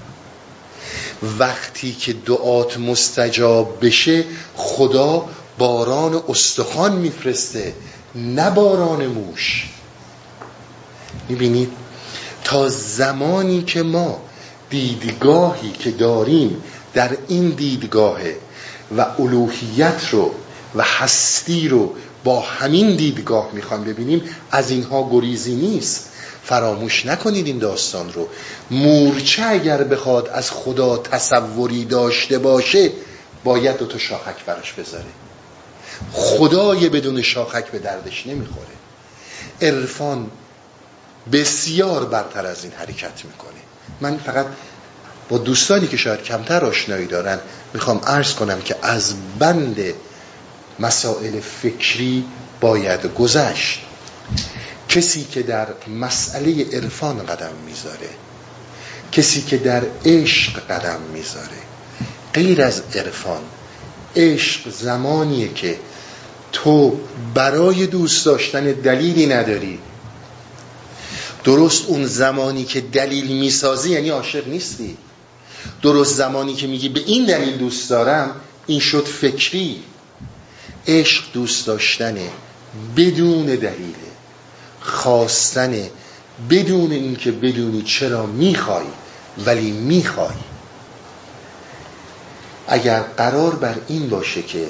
وقتی که دعات مستجاب بشه خدا باران استخوان میفرسته نه باران موش. می‌بینید تا زمانی که ما دیدگاهی که داریم در این دیدگاه و الوهیت رو و هستی رو با همین دیدگاه می‌خوام ببینیم از اینها گریزی نیست. فراموش نکنید این داستان رو. مورچه اگر بخواد از خدا تصوری داشته باشه باید دو تا شاخک براش بذاره. خدای بدون شاخک به دردش نمی‌خوره. عرفان بسیار برتر از این حرکت می‌کنه. من فقط با دوستانی که شاید کمتر آشنایی دارن می‌خوام عرض کنم که از بند مسائل فکری باید گذشت. کسی که در مسئله عرفان قدم می‌ذاره کسی که در عشق قدم می‌ذاره. غیر از عرفان عشق زمانیه که تو برای دوست داشتن دلیلی نداری. درست اون زمانی که دلیل می‌سازی یعنی عاشق نیستی. درست زمانی که میگی به این دلیل دوست دارم این شد فکری. عشق دوست داشتنه بدون دلیله خواستنه بدون اینکه بدونی چرا می‌خوای ولی می‌خوای. اگر قرار بر این باشه که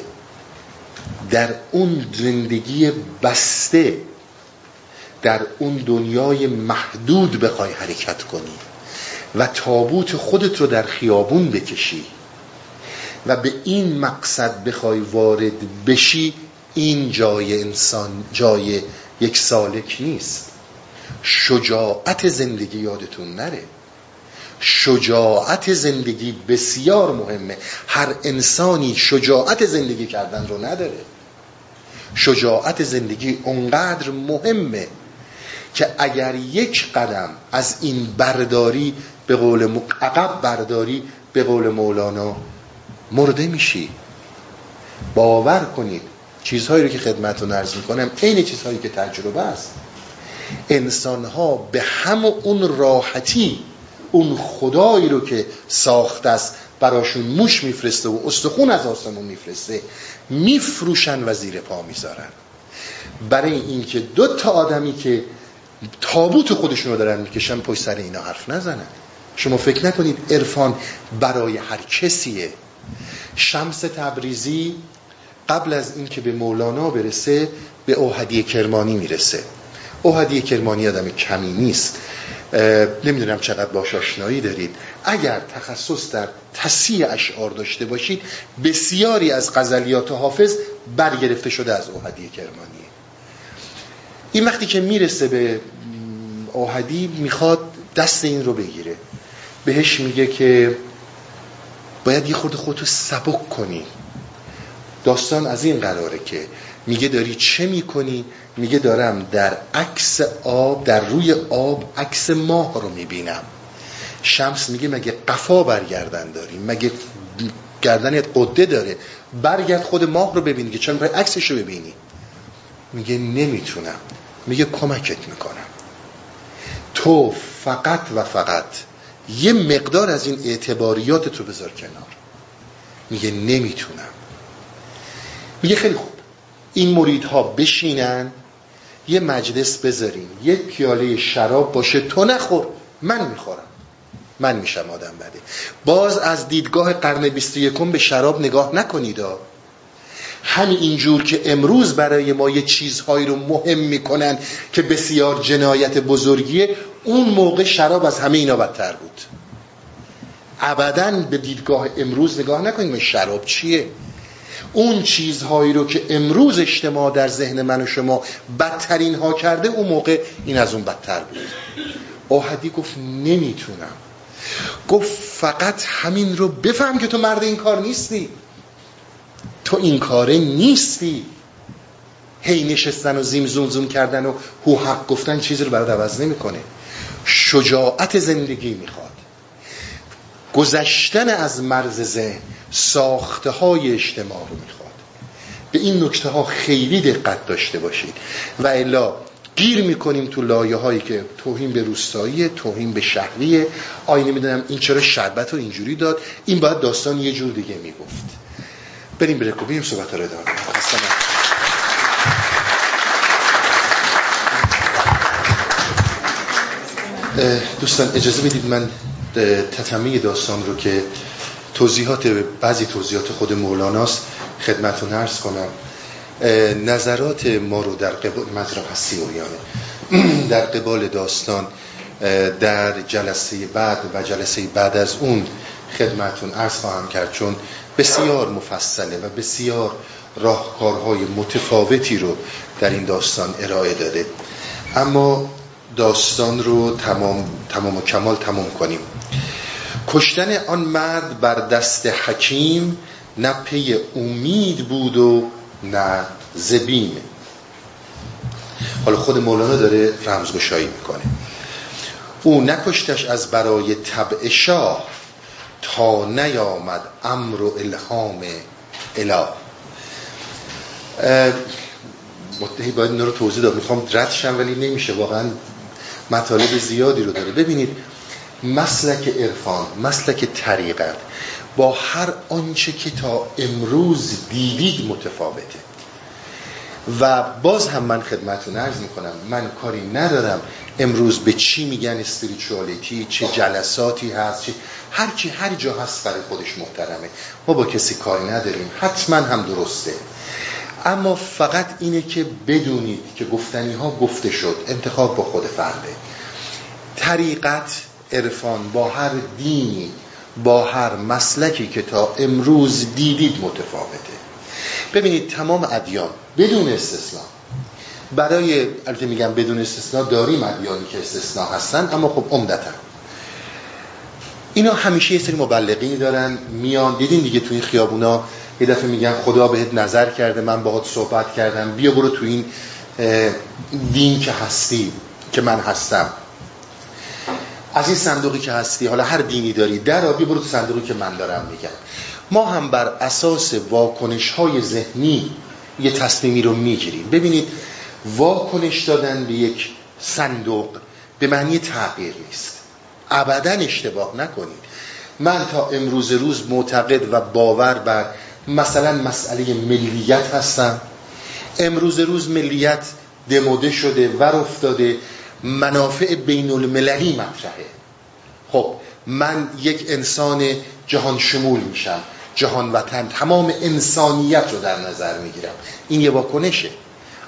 در اون زندگی بسته در اون دنیای محدود بخوای حرکت کنی و تابوت خودت رو در خیابون بکشی و به این مقصد بخوای وارد بشی این جای انسان جای یک سالک نیست. شجاعت زندگی یادتون نره. شجاعت زندگی بسیار مهمه. هر انسانی شجاعت زندگی کردن رو نداره. شجاعت زندگی اونقدر مهمه که اگر یک قدم از این برداری به قول عقب برداری به قول مولانا مرده میشی. باور کنید چیزهایی رو که خدمتتون عرض می‌کنم عین چیزهایی که تجربه است. انسان ها به هم اون راحتی اون خدایی رو که ساخته است براشون موش میفرسته و استخون از آسمون میفرسته میفروشن و زیر پا می‌ذارن. برای اینکه دو تا آدمی که تابوت خودشون رو دارن می‌کشن پشت سر اینا حرف نزنن. شما فکر نکنید عرفان برای هر کسیه شمس تبریزی قبل از اینکه به مولانا برسه به اوهدی کرمانی می‌رسه. اوهدی کرمانی آدم کمی نیست. نمی‌دونم چقدر باش آشنایی دارید. اگر تخصص در تصیح اشعار داشته باشید بسیاری از غزلیات حافظ برگرفته شده از اوهدی کرمانیه این وقتی که می‌رسه به اوهدی می‌خواد دست این رو بگیره. بهش میگه که باید یه خورده خودتو سبک کنی. داستان از این قراره که میگه داری چه می‌کنی؟ میگه دارم در عکس آب در روی آب عکس ماه رو می‌بینم. شمس میگه مگه قفا برگردن داری؟ مگه گردنت قده داره؟ برگرد خود ماه رو ببینی که چون عکسش رو ببینی. میگه نمی‌تونم. میگه کمکت می‌کنم. تو فقط و فقط یه مقدار از این اعتباریات تو بذار کنار. میگه نمی‌تونم. میگه خیلی خوب. این مریدها بشینن یه مجلس بذارین یه پیاله شراب باشه تو نخور من می‌خورم. من میشم آدم بده. باز از دیدگاه قرن 21 به شراب نگاه نکنید همین اینجور که امروز برای ما یه چیزهایی رو مهم می‌کنن که بسیار جنایت بزرگیه اون موقع شراب از همه اینا بدتر بود. ابدا به دیدگاه امروز نگاه نکنیم شراب چیه. اون چیزهایی رو که امروز اجتماع در ذهن من و شما بدترین ها کرده اون موقع این از اون بدتر بود. آهدی گفت نمی‌تونم. گفت فقط همین رو بفهم که تو مرد این کار نیستی. تو این کاره نیستی. هی نشستن و زیم زوم زوم کردن و هو حق گفتن چیزی رو برات عوض نمی‌کنه. شجاعت زندگی می‌خواد. گذشتن از مرز ذهن ساخته های اجتماع رو می‌خواد. به این نکته ها خیلی دقت داشته باشید. و الا گیر می‌کنیم تو لایه هایی که توهین به روستایی توهین به شهریه. آینه می‌دونم این چرا شربت رو اینجوری داد. این باید داستان یه جور دیگه می‌گفت. بریم به رکوبیم صحبت رو ادامه دوستان اجازه بدید من تتمه داستان رو که توضیحات بعضی توضیحات خود مولاناست خدمتون عرض کنم. نظرات ما رو در قبال مطرح هستی در قبال داستان در جلسه بعد و جلسه بعد از اون خدمتون عرض خواهم کرد چون بسیار مفصله و بسیار راهکارهای متفاوتی رو در این داستان ارائه داده. اما داستان رو تمام, تمام و کمال تمام کنیم. کشتن آن مرد بر دست حکیم نه پی امید بود و نه زبیم حالا خود مولانا داره رمزگشایی می‌کنه. او نکشتش از برای طبع شاه تا نیامد امر و الهام اله. باید این رو توضیح داد. می‌خوام ردشم ولی نمیشه. واقعا مطالب زیادی رو داره. ببینید مسلک عرفان مسلک طریقت با هر آنچه که تا امروز دیدید متفاوته. و باز هم من خدمتون عرض می‌کنم من کاری ندارم امروز به چی میگن استریچوالیتی چه جلساتی هست چه هر چی هر جا هست برای خودش محترمه. ما با کسی کاری نداریم. حتما هم درسته. اما فقط اینه که بدونید که گفتنی ها گفته شد انتخاب با خود فرده. طریقت عرفان با هر دینی با هر مسلکی که تا امروز دیدید متفاوته. ببینید تمام ادیان بدون استثناء. برای البته میگم بدون استثناء داریم ادیانی که استثناء هستن اما خب عمدتا. اینا همیشه یه سری مبلغینی دارن میان دیدین دیگه توی خیابونا یه دفعه میگن خدا بهت نظر کرده من باهات صحبت کردم. بیا برو تو این دین که هستی که من هستم. از این صندوقی که هستی حالا هر دینی داری در بیا برو تو صندوقی که من دارم میگم. ما هم بر اساس واکنش های ذهنی یه تصمیمی رو می‌گیریم. ببینید واکنش دادن به یک صندوق به معنی تغییر نیست. ابدا اشتباه نکنید. من تا امروز روز معتقد و باور بر مثلا مسئله ملیت هستم. امروز روز ملیت دموده شده ور افتاده. منافع بین المللی مطرحه. خب من یک انسان جهان شمول میشم جهان وطن. تمام انسانیت رو در نظر می‌گیرم. این یه واکنشه.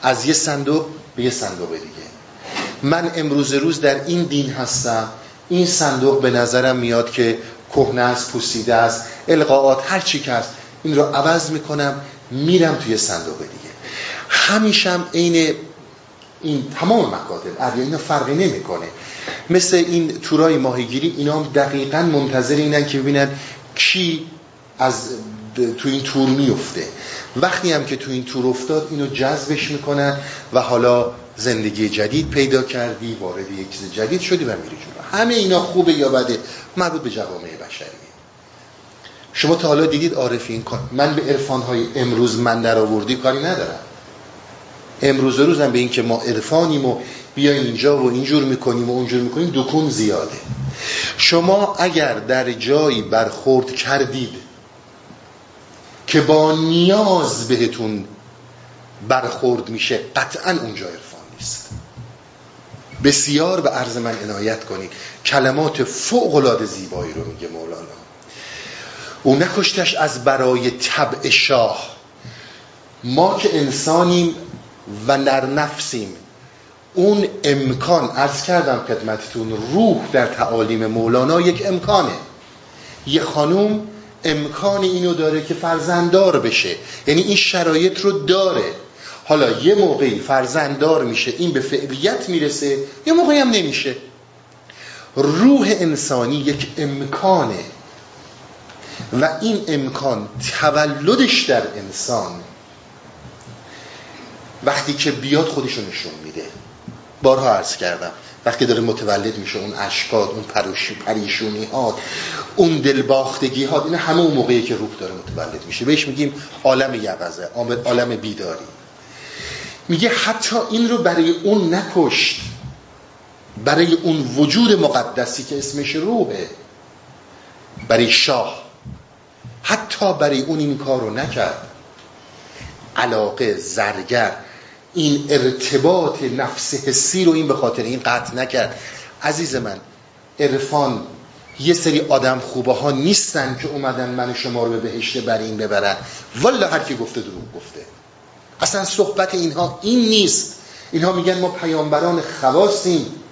از یه صندوق به یه صندوق دیگه. من امروز روز در این دین هستم. این صندوق به نظرم میاد که کهنه است پوسیده است القاعات هر چی که هست. این رو عوض می‌کنم میرم توی صندوق دیگه. همیشم عین این تمام مکاتب اینا فرقی نمی‌کنه. مثل این تورای ماهیگیری اینا هم دقیقا منتظر اینن که ببینن کی از تو این تور میفته وقتی هم که تو این تور افتاد اینو جذبش می‌کنن و حالا زندگی جدید پیدا کردی وارد یک چیز جدید شدی و میری جلو. همه اینا خوبه یا بده؟ مربوط به جوامع بشریه شما تا حالا دیدید عارفین کن من به عرفان های امروز من در آوردی کاری ندارم. امروز روزم به این که ما عرفانیم و بیایم اینجا و اینجور می‌کنیم و اونجور می‌کنیم دکون زیاده. شما اگر در جایی برخورد کردید که با نیاز بهتون برخورد میشه قطعا اونجا عرفان نیست. بسیار به عرض من عنایت کنید. کلمات فوق العاده زیبایی رو میگه مولانا. او نکشتش از برای طبع شاه. ما که انسانیم و نر نفسیم اون امکان از کردم خدمتتون روح در تعالیم مولانا یک امکانه. یه خانوم امکان اینو داره که فرزنددار بشه. یعنی این شرایط رو داره. حالا یه موقعی فرزنددار میشه این به فعلیت می‌رسه یه موقعی هم نمیشه. روح انسانی یک امکانه. و این امکان تولدش در انسان وقتی که بیاد خودشو نشون میده. بارها عرض کردم. وقتی داره متولد میشه اون اشکاد اون پریشونی ها اون دلباختگی ها این همه اون موقعی که روح داره متولد میشه. بهش میگیم عالم یقظه عالم بیداری. میگه حتی این رو برای اون نکشت. برای اون وجود مقدسی که اسمش روحه. برای شاه. حتی برای اون این کار رو نکرد. علاقه زرگر این ارتباط نفس حسی رو این به خاطر این قطع نکرد. عزیز من عرفان یه سری آدم خوبه ها نیستن که اومدن من شما رو به بهشت بر این ببرن. والا هر کی گفته دروغ گفته. اصلا صحبت اینها این نیست. اینها میگن ما پیامبران خواسیم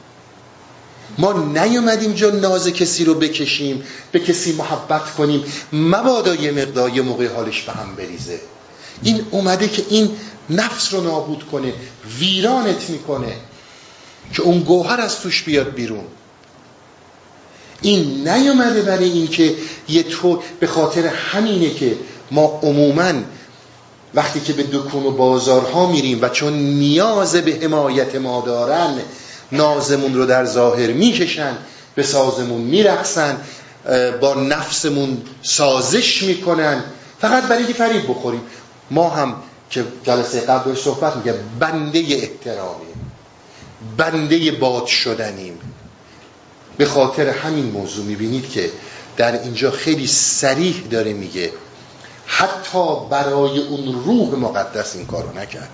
ما نیومدیم جا ناز کسی رو بکشیم به کسی محبت کنیم. مبادا یه مقدار یه موقع حالش به هم بریزه. این اومده که این نفس رو نابود کنه ویرانت می‌کنه که اون گوهر از توش بیاد بیرون. این نیومده برای اینکه یه تو به خاطر همینه که ما عموما وقتی که به دکون و بازارها میریم و چون نیاز به حمایت ما دارن نازمون رو در ظاهر می‌کشن به سازمون میرقصن با نفسمون سازش می‌کنن. فقط برای اینکه فریب بخوریم. ما هم که جلسه قبل صحبت میگه بنده احترامی بنده باد شدنیم. به خاطر همین موضوع می‌بینید که در اینجا خیلی سریح داره میگه حتی برای اون روح مقدس این کارو نکرد.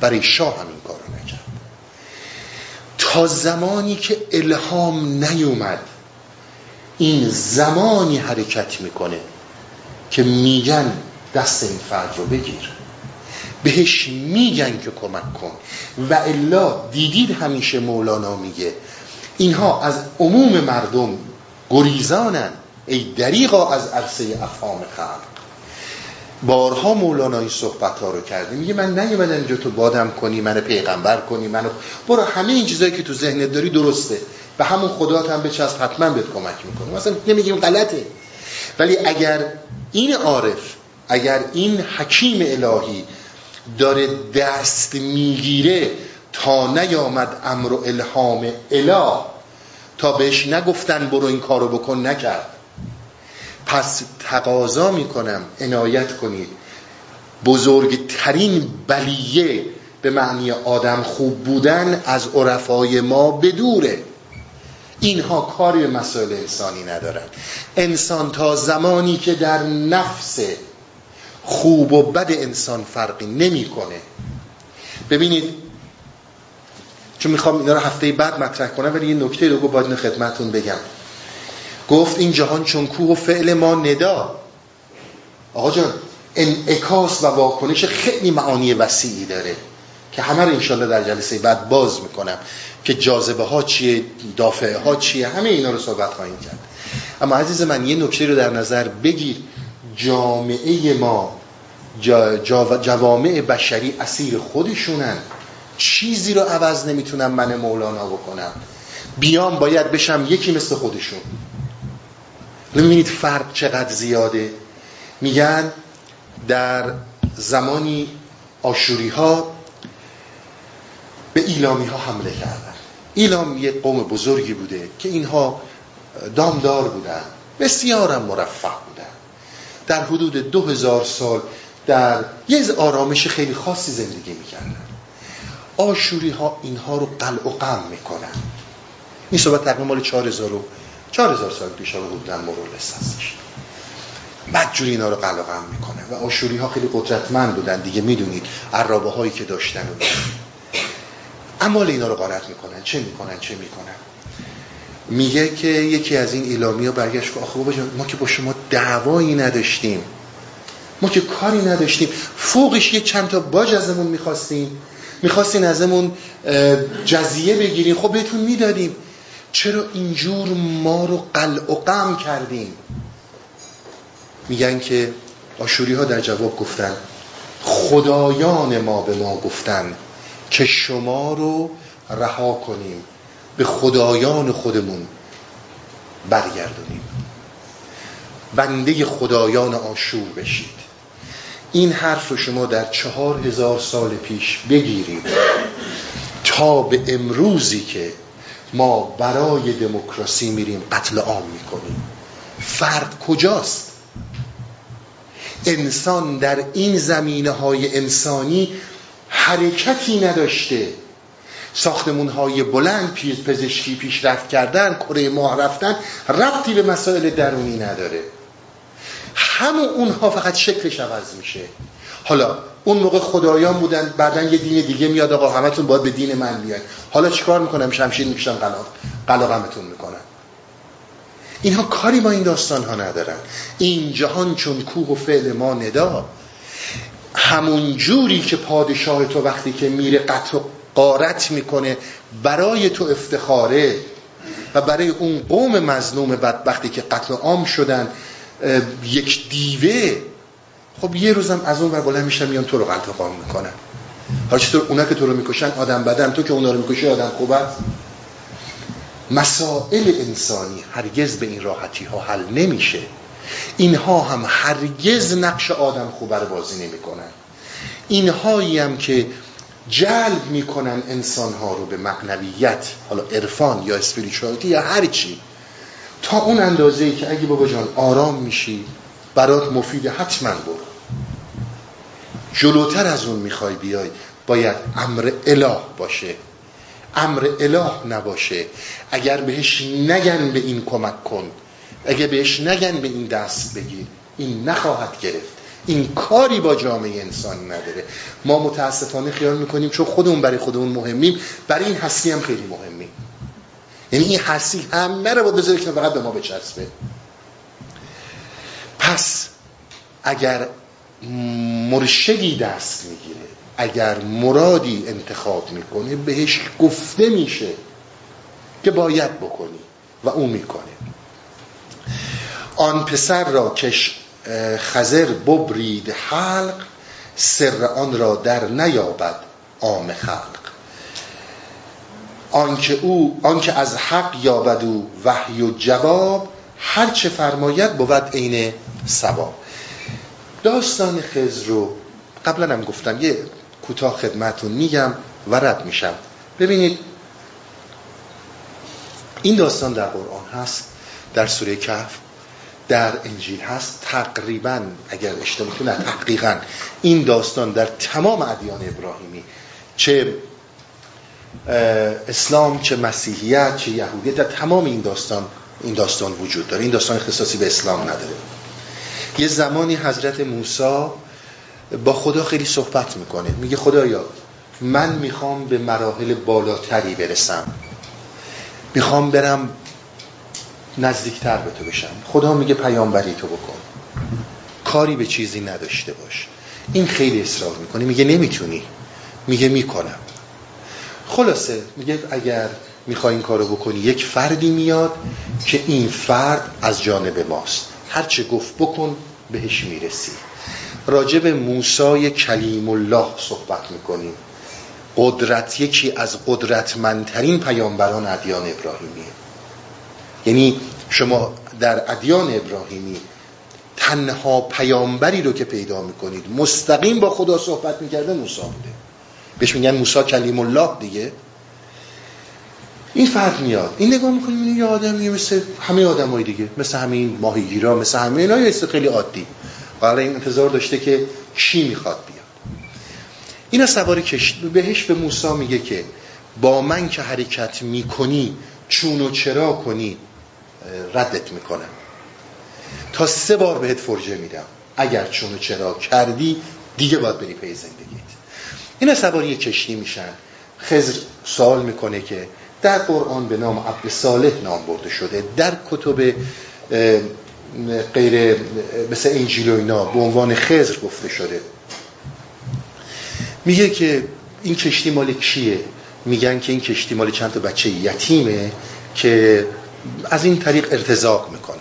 برای شاه هم این کارو نکرد. تا زمانی که الهام نیومد این زمانی حرکت می‌کنه که میگن دست این فرد رو بگیر. بهش میگن که کمک کن. و الا دیدید همیشه مولانا میگه اینها از عموم مردم گریزانن. ای دریغا از عرصه افهام خلق. بارها مولانا این صحبت ها رو کرده میگه من نیومدم اینجا تو بادم کنی منو پیغمبر کنی منو برو همه این چیزایی که تو ذهنت داری درسته. به همون خدا هم بچسب حتما بهت کمک می‌کنه. مثلا نمیگیم غلطه. ولی اگر این عارف اگر این حکیم الهی داره دست می‌گیره تا نیامد امر و الهام اله تا بهش نگفتن برو این کارو بکن نکرد. پس تقاضا می‌کنم. عنایت کنید. بزرگترین بلیه به معنی آدم خوب بودن از عرفای ما بدوره اینها کاری به مسائل انسانی ندارن. انسان تا زمانی که در نفس خوب و بد انسان فرقی نمی‌کنه. ببینید چون می‌خوام اینا رو هفته بعد مطرح کنم ولی یه نکته رو باید خدمتون بگم. گفت این جهان چون کوه و فعل ما ندا. آقا جان انعکاس و واکنش خیلی معانی وسیعی داره که همه رو انشالله در جلسه بعد باز می‌کنم که جاذبه ها چیه دافعه ها چیه همه اینا رو صحبت خواهیم کرد. اما عزیز من یه نکته رو در نظر بگیر. جامعه ما جوامع بشری اسیر خودشونن. چیزی رو عوض نمی‌تونم من مولانا بکنم. بیام باید بشم یکی مثل خودشون. نمی‌بینید فرق چقدر زیاده. میگن در زمانی آشوری ها به ایلامی ها حمله کردن. ایلام یک قوم بزرگی بوده که اینها دامدار بودن بسیارم مرفع بودن. در حدود دو هزار سال در یه آرامش خیلی خاصی زندگی می‌کردن. آشوری ها اینها رو قلع و قم می‌کنن. این صحبت تقریبا مال 4000 4000 سال پیش رو بودن مورلس هستش بعد جوری اینا رو قلع و قم می‌کنه و آشوری ها خیلی قدرتمند بودن. دیگه می‌دونید عرابه هایی که داشتن و اموال اینا رو غارت می‌کنن. چه می‌کنن؟ چه می‌کنن؟ میگه که یکی از این ایلامی ها برگشت که آخه ما که با شما دعوایی نداشتیم. ما که کاری نداشتیم. فوقش یه چند تا باج ازمون می‌خواستیم می‌خواستین. ازمون جزیه بگیریم خب بهتون می‌دادیم. چرا اینجور ما رو قلع و قم کردیم میگن که آشوری ها در جواب گفتن خدایان ما به ما گفتن که شما رو رها کنیم به خدایان خودمون برگردونیم. بنده خدایان آشور بشید. این حرف رو شما در چهار هزار سال پیش بگیرید تا به امروزی که ما برای دموکراسی میریم قتل عام می‌کنیم. فرق کجاست؟ انسان در این زمینه های انسانی حرکتی نداشته. ساختمون های بلند پیش پزشکی پیشرفت کردن کره ماه رفتن ربطی به مسائل درونی نداره. همون اونها فقط شکلش عوض میشه. حالا اون موقع خدایان بودن بعدا یه دین دیگه میاد آقا همتون باید به دین من بیاین. حالا چیکار می‌کنم؟ شمشیر می‌کشم قلاق قلاقمتون می‌کنن اینها کاری با این داستان ها ندارن. این جهان چون کوه و فعل ما ندا همون جوری که پادشاه تو وقتی که میره قطع و قارت می‌کنه برای تو افتخاره و برای اون قوم مظلوم بدبختی که قتل عام شدن یک دیوه خب یه روزم از اون ور بلند میشن میان تو رو قتل عام می‌کنن. حالا چطور؟ اونا که تو رو می‌کشن آدم بدن. تو که اونا رو می‌کشی آدم خوب است. مسائل انسانی هرگز به این راحتی ها حل نمیشه. اینها هم هرگز نقش آدم خوبه رو بازی نمی‌کنن. اینهایی هم که جلب می‌کنن انسان ها رو به معنویت حالا عرفان یا اسپریچوالیتی یا هر چی تا اون اندازه ای که اگه بابا جان آرام میشی برات مفید حتما برو. جلوتر از اون می‌خوای بیای باید امر اله باشه. امر اله نباشه. اگر بهش نگن به این کمک کن. اگر بهش نگن به این دست بگیر. این نخواهد گرفت. این کاری با جامعه انسانی نداره. ما متاسفانه خیال می‌کنیم چون خودمون برای خودمون مهمیم برای این هستی هم خیلی مهمیم. یعنی این هستی همه رو با که فقط به ما بچسبه. پس اگر مرشدی دست می‌گیره. اگر مرادی انتخاب می‌کنه بهش گفته میشه که باید بکنی و او می‌کنه. آن پسر را کش خزر ببرید حلق سر آن را در نیابد عام خلق. آنکه او آنکه از حق یابد او وحی و جواب هر چه فرماید بود عین ثواب. داستان خضر رو قبلا هم گفتم یه کوتاه خدمتون میگم و رد میشم. ببینید این داستان در قرآن هست در سوره کهف در انجیل هست. تقریبا اگر اشتباه نه تحقیقا این داستان در تمام ادیان ابراهیمی چه اسلام چه مسیحیت چه یهودیت در تمام این داستان این داستان وجود داره. این داستان اختصاصی به اسلام نداره. یه زمانی حضرت موسی با خدا خیلی صحبت می‌کنه. میگه خدایا من می‌خوام به مراحل بالاتری برسم. می‌خوام برم نزدیکتر به تو بشم. خدا میگه پیامبری تو بکن. کاری به چیزی نداشته باش. این خیلی اصرار می‌کنه. میگه نمی‌تونی. میگه می‌کنم. خلاصه میگه اگر می‌خوای این کارو بکنی یک فردی میاد که این فرد از جانب ماست. هرچه گفت بکن بهش می‌رسی. راجب موسای کلیم الله صحبت می‌کنیم. قدرت یکی از قدرتمندترین پیامبران ادیان ابراهیمیه یعنی شما در ادیان ابراهیمی تنها پیامبری رو که پیدا می‌کنید مستقیم با خدا صحبت می‌کرده موسی بوده. بهش میگن موسی کلیم الله دیگه. این فرق میاد. این نگاه می‌کنیم یه آدمی مثل همه آدمای دیگه مثل همین ماهیگیرا مثل همه اینا یه خیلی عادی. قرار این انتظار داشته که چی می‌خواد بیاد. اینا سوار کشت بهش به موسی میگه که با من که حرکت می‌کنی چون و چرا کنی ردت می‌کنم. تا سه بار بهت فرجه میدم. اگر چون و چرا کردی دیگه باید بری پی زندگیت. اینا سواری کشتی میشن. خزر سوال می‌کنه که در قرآن به نام عبد صالح نام برده شده. در کتب غیر مثل انجیل و اینا به عنوان خزر گفته شده. میگه که این کشتی مال کیه؟ میگن که این کشتی مال چند تا بچه یتیمه که از این طریق ارتزاق می‌کنن.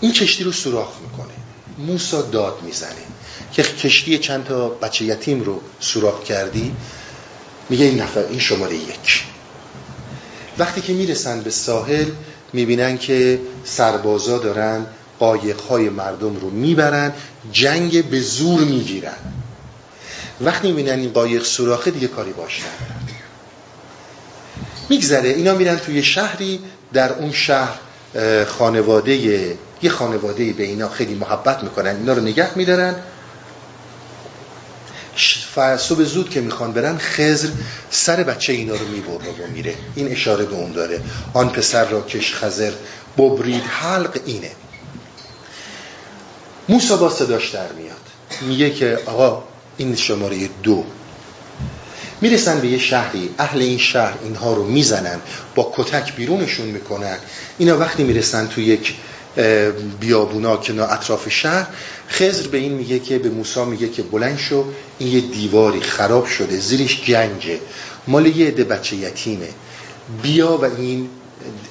این کشتی رو سوراخ می‌کنه. موسا داد می‌زنه که کشتی چند تا بچه یتیم رو سوراخ کردی. میگه این نفر این شماره یک. وقتی که می‌رسن به ساحل می‌بینن که سربازا دارن قایقهای مردم رو می‌برن جنگ به زور می‌گیرن. وقتی می‌بینن این قایق سوراخه دیگه کاری باش ندارن. میگذره اینا میرن توی شهری در اون شهر خانواده یه خانواده به اینا خیلی محبت می‌کنن اینا رو نگه میدارن. صبح زود که می‌خوان برن خزر سر بچه اینا رو می‌بره و میره. این اشاره به اون داره. آن پسر را کش خزر ببرید. حلق اینه. موسا با صداش در میاد. میگه که آقا این شماره دو. می‌رسن به یه شهری. اهل این شهر اینها رو می‌زنن. با کتک بیرونشون می‌کنن. اینا وقتی می‌رسن تو یک بیابونا کنار اطراف شهر. خزر به این میگه که به موسی میگه که بلند شو این یه دیواری خراب شده زیرش گنجه مال یه عده بچه یتیمه. بیا و این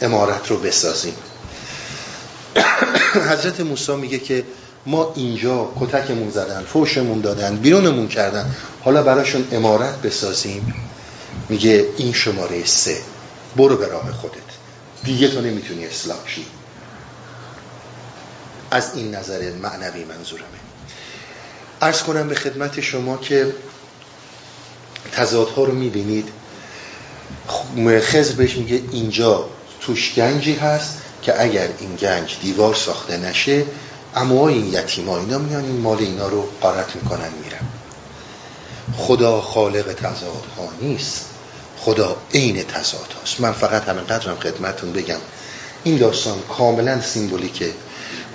امارت رو بسازیم. حضرت موسی میگه که ما اینجا کتکمون زدن فوشمون دادن بیرونمون کردن. حالا براشون امارت بسازیم. میگه این شماره سه. برو به راه خودت. دیگه تو نمی‌تونی اصلاح شی. از این نظر معنوی منظورمه. ارز کنم به خدمت شما که تضادها رو می‌بینید. خزر بهش میگه اینجا توش گنجی هست که اگر این گنج دیوار ساخته نشه اما این یتیما اینا میان این مال اینا رو قارت می‌کنن میرن. خدا خالق تضادها نیست. خدا عین تضاد هاست من فقط همین قدرم خدمتون بگم. این داستان کاملا سیمبولیکه.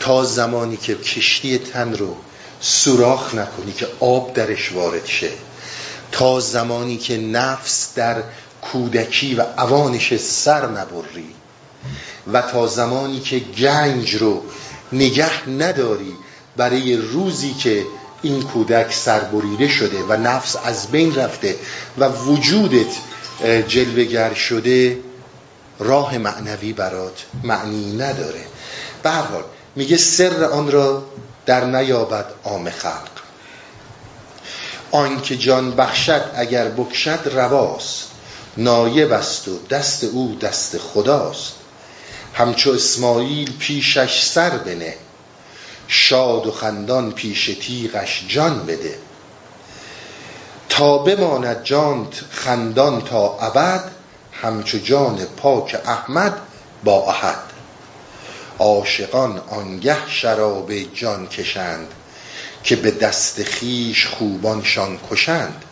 تا زمانی که کشتی تن رو سوراخ نکنی که آب درش وارد شه. تا زمانی که نفس در کودکی و اوانش سر نبری. و تا زمانی که گنج رو نگه نداری برای روزی که این کودک سربریده شده و نفس از بین رفته و وجودت جلوگر شده راه معنوی برات معنی نداره. به حال میگه سر آن را در نیابد عام خلق. آن که جان بخشد اگر بکشد رواست. نایب است و دست او دست خداست. همچو اسماعیل پیشش سر بنه. شاد و خندان پیش تیغش جان بده. تا بماند جانت خندان تا ابد همچو جان پاک احمد با احد. عاشقان آنگه شراب جان کشند که به دست خیش خوبانشان کشند.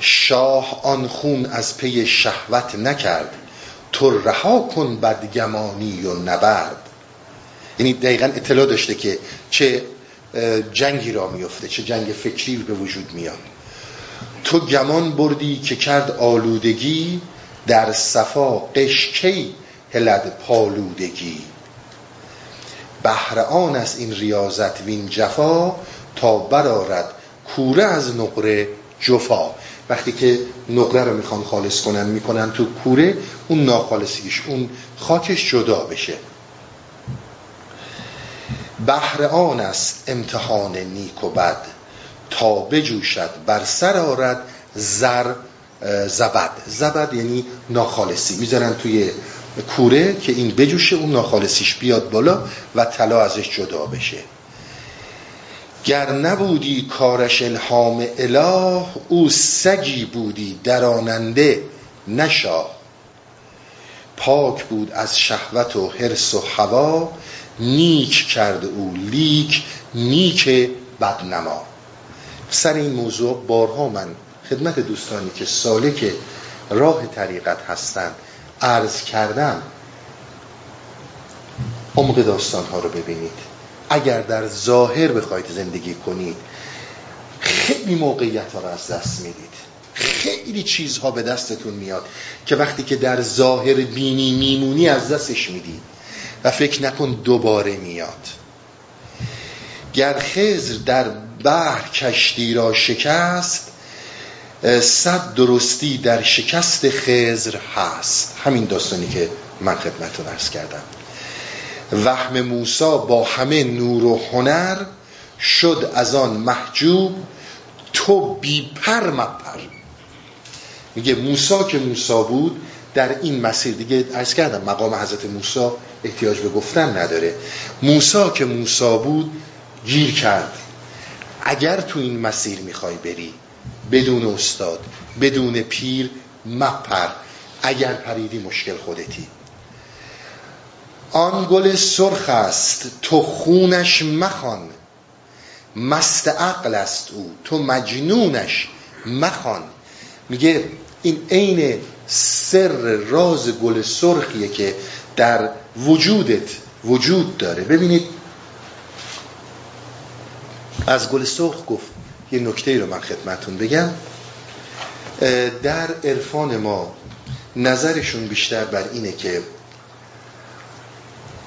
شاه آن خون از پی شهوت نکرد تو رها کن بدگمانی و نبرد. یعنی دقیقا اطلاع داشته که چه جنگی را میفته چه جنگ فکری به وجود میاد. تو گمان بردی که کرد آلودگی در صفا قشکی هلد پالودگی. بهر آن از این ریاضت وین جفا تا برارد کوره از نقره جفا. وقتی که نقره رو می‌خوان خالص کنن می‌کنن تو کوره اون ناخالصیش اون خاکش جدا بشه. بهر آن است امتحان نیک و بد. تا بجوشد بر سر آرد زر زبد. زبد یعنی ناخالصی. می‌ذارن توی کوره که این بجوشه اون ناخالصیش بیاد بالا و طلا ازش جدا بشه. گر نبودی کارش الهام اله او سگی بودی دراننده نشا. پاک بود از شهوت و حرس و هوا نیک کرد او لیک نیک بدنما. سر این موضوع بارها من خدمت دوستانی که سالک راه طریقت هستند عرض کردم عمق داستان ها رو ببینید. اگر در ظاهر بخواید زندگی کنید خیلی موقعیت ها رو از دست می‌دید. خیلی چیزها به دستتون میاد که وقتی که در ظاهر بینی میمونی از دستش می‌دید. و فکر نکن دوباره میاد. گر خزر در بحر کشتی را شکست صد درستی در شکست خزر هست. همین داستانی که من خدمتون ارز کردم. وهم موسا با همه نور و هنر شد از آن محجوب تو بی پر مپر. میگه موسا که موسا بود در این مسیر دیگه ارز کردم مقام حضرت موسا احتیاج به گفتن نداره. موسا که موسا بود گیر کرد. اگر تو این مسیر می‌خوای بری بدون استاد بدون پیر مپر. اگر پریدی مشکل خودتی. آن گل سرخ است تو خونش مخوان. مست عقل است او تو مجنونش مخوان. میگه این عین سر راز گل سرخیه که در وجودت وجود داره. ببینید از گل سرخ گفت. یه نکته رو من خدمتون بگم. در عرفان ما نظرشون بیشتر بر اینه که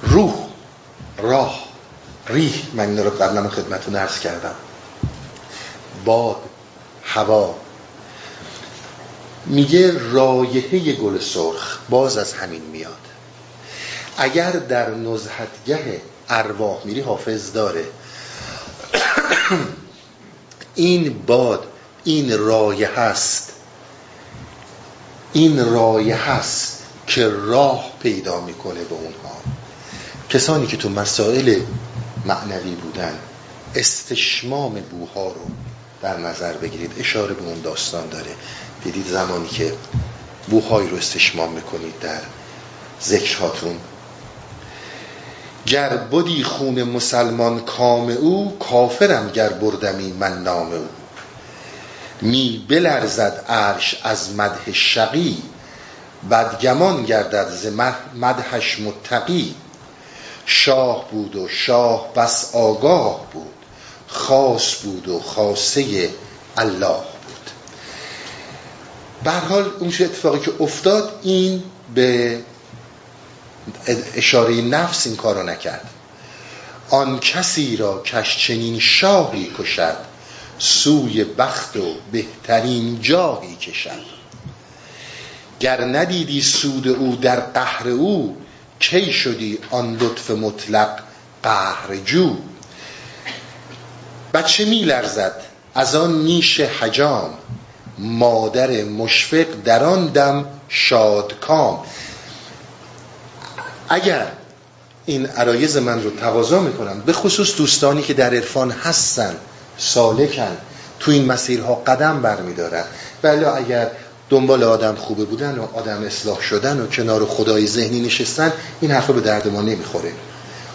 روح راه ریح من این رو قبلا خدمتون ارز کردم. باد هوا. میگه رایحه گل سرخ باز از همین میاد. اگر در نزهتگه ارواح میری حافظ داره. این باد این رایه هست. این رایه هست که راه پیدا می‌کنه به اونها. کسانی که تو مسائل معنوی بودن استشمام بوها رو در نظر بگیرید. اشاره به اون داستان داره. دیدید زمانی که بوهایی رو استشمام می‌کنید در ذکرهاتون. گر بودی خون مسلمان کام او کافرم گر بردمی من نام او. می بلرزد عرش از مده شقی بدگمان گردد ز مدهش متقی. شاه بود و شاه بس آگاه بود خاص بود و خاصه الله بود. حال اون اتفاقی که افتاد این به اشاره نفس این کارو نکرد. آن کسی را کش چنین شاهی کشد سوی بخت و بهترین جاهی کشد. گر ندیدی سود او در قهر او کی شدی آن لطف مطلق قهر جو؟ بچه می لرزد از آن نیش حجام مادر مشفق در آن دم شادکام. اگر این عرایز من رو تقاضا می‌کنم به خصوص دوستانی که در عرفان هستن سالکن تو این مسیرها قدم برمیدارن. ولی اگر دنبال آدم خوبه بودن و آدم اصلاح شدن و کنار خدای ذهنی نشستن این حرفا به درد ما نمی‌خوره.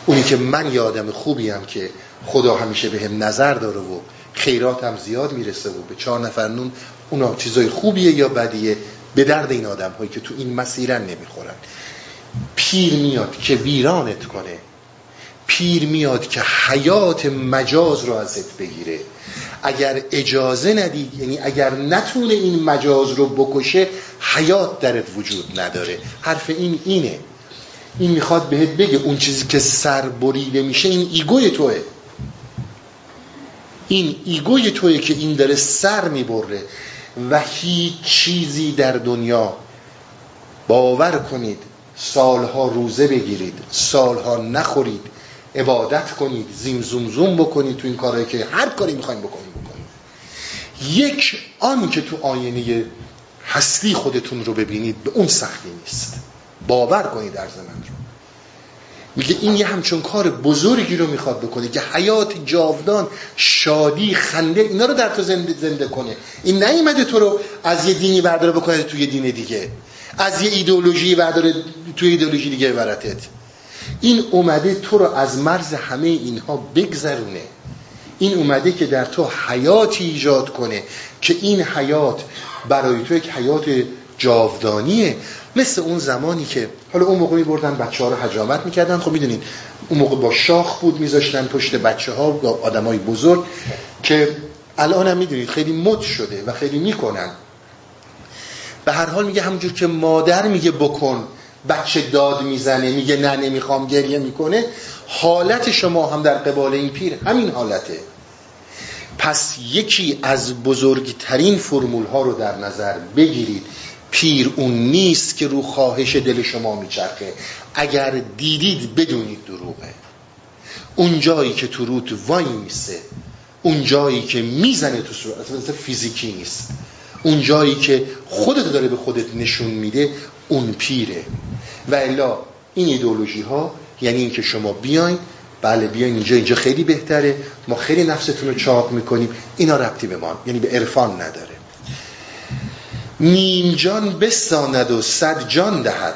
اونی که من یه آدم خوبی هم که خدا همیشه به هم نظر داره و خیرات هم زیاد می‌رسه و به چهار نفر نون اونا چیزای خوبیه یا بدیه به درد این آدم هایی که تو این مسیرن نمی‌خورن. پیر میاد که ویرانت کنه. پیر میاد که حیات مجاز رو ازت بگیره. اگر اجازه ندید یعنی اگر نتونه این مجاز رو بکشه حیات درت وجود نداره. حرف این اینه. این می‌خواد بهت بگه اون چیزی که سر بریده میشه این ego ی توه. این ego ی توه که این داره سر می‌بره و هیچ چیزی در دنیا باور کنید سالها روزه بگیرید سالها نخورید عبادت کنید زیم زوم زوم بکنید تو این کارهایی که هر کاری می‌خوایم بکنید بکنید. یک آن که تو آینه هستی خودتون رو ببینید به اون سختی نیست. باور کنید در من رو. میگه این یه همچون کار بزرگی رو می‌خواد بکنه که حیات جاودان شادی خنده اینا رو در تو زنده, زنده کنه. این نیومده تو رو از یه دینی برداره بکنه توی دین دیگه. از یه ایدئولوژی برداره توی ایدئولوژی دیگه براتت این اومده تو رو از مرز همه اینها بگذرونه. این اومده که در تو حیاتی ایجاد کنه که این حیات برای تو یک حیات جاودانیه. مثل اون زمانی که حالا اون موقع بردن بچه ها رو حجامت می‌کردن. خب می‌دونید اون موقع با شاخ بود میذاشتن پشت بچه ها و آدم های بزرگ که الان هم می‌دونید خیلی مد شده و خیلی می‌کنن. به هر حال میگه همونجور که مادر میگه بکن بچه داد می‌زنه میگه نه نمی‌خوام گریه می‌کنه حالت شما هم در قبال این پیر همین حالته. پس یکی از بزرگترین فرمول ها رو در نظر بگیرید. پیر اون نیست که رو خواهش دل شما میچرخه. اگر دیدید بدونید دروغه. اون جایی که تو روت وای میسه اون جایی که می‌زنه تو صورت فیزیکی نیست. اون جایی که خودت داره به خودت نشون میده اون پیره. و الا این ایدولوژی ها یعنی اینکه شما بیاین بله بیاین اینجا اینجا خیلی بهتره. ما خیلی نفستون رو چاق می‌کنیم اینا ربطی به ما یعنی به عرفان نداره. نیم جان بستاند و صد جان دهد.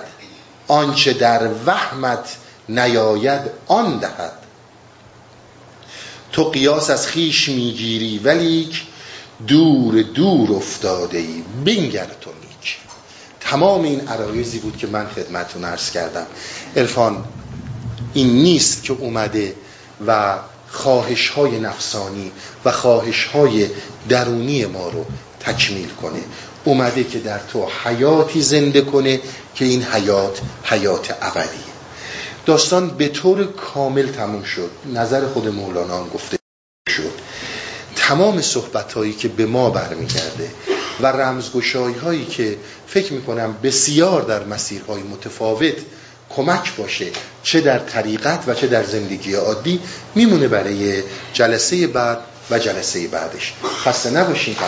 آنچه در وهمت نیاید آن دهد. تو قیاس از خیش می‌گیری ولیک دور دور افتاده ای. بینگر تو نیک تمام این عرایزی بود که من خدمتون عرض کردم. عرفان این نیست که اومده و خواهش های نفسانی و خواهش های درونی ما رو تکمیل کنه. اومده که در تو حیاتی زنده کنه که این حیات حیات ابدی داستان به طور کامل تموم شد. نظر خود مولانا گفته شد تمام صحبت هایی که به ما برمیگرده و رمزگشایی هایی که فکر می‌کنم بسیار در مسیرهای متفاوت کمک باشه چه در طریقت و چه در زندگی عادی میمونه برای جلسه بعد و جلسه بعدش. خسته نباشین که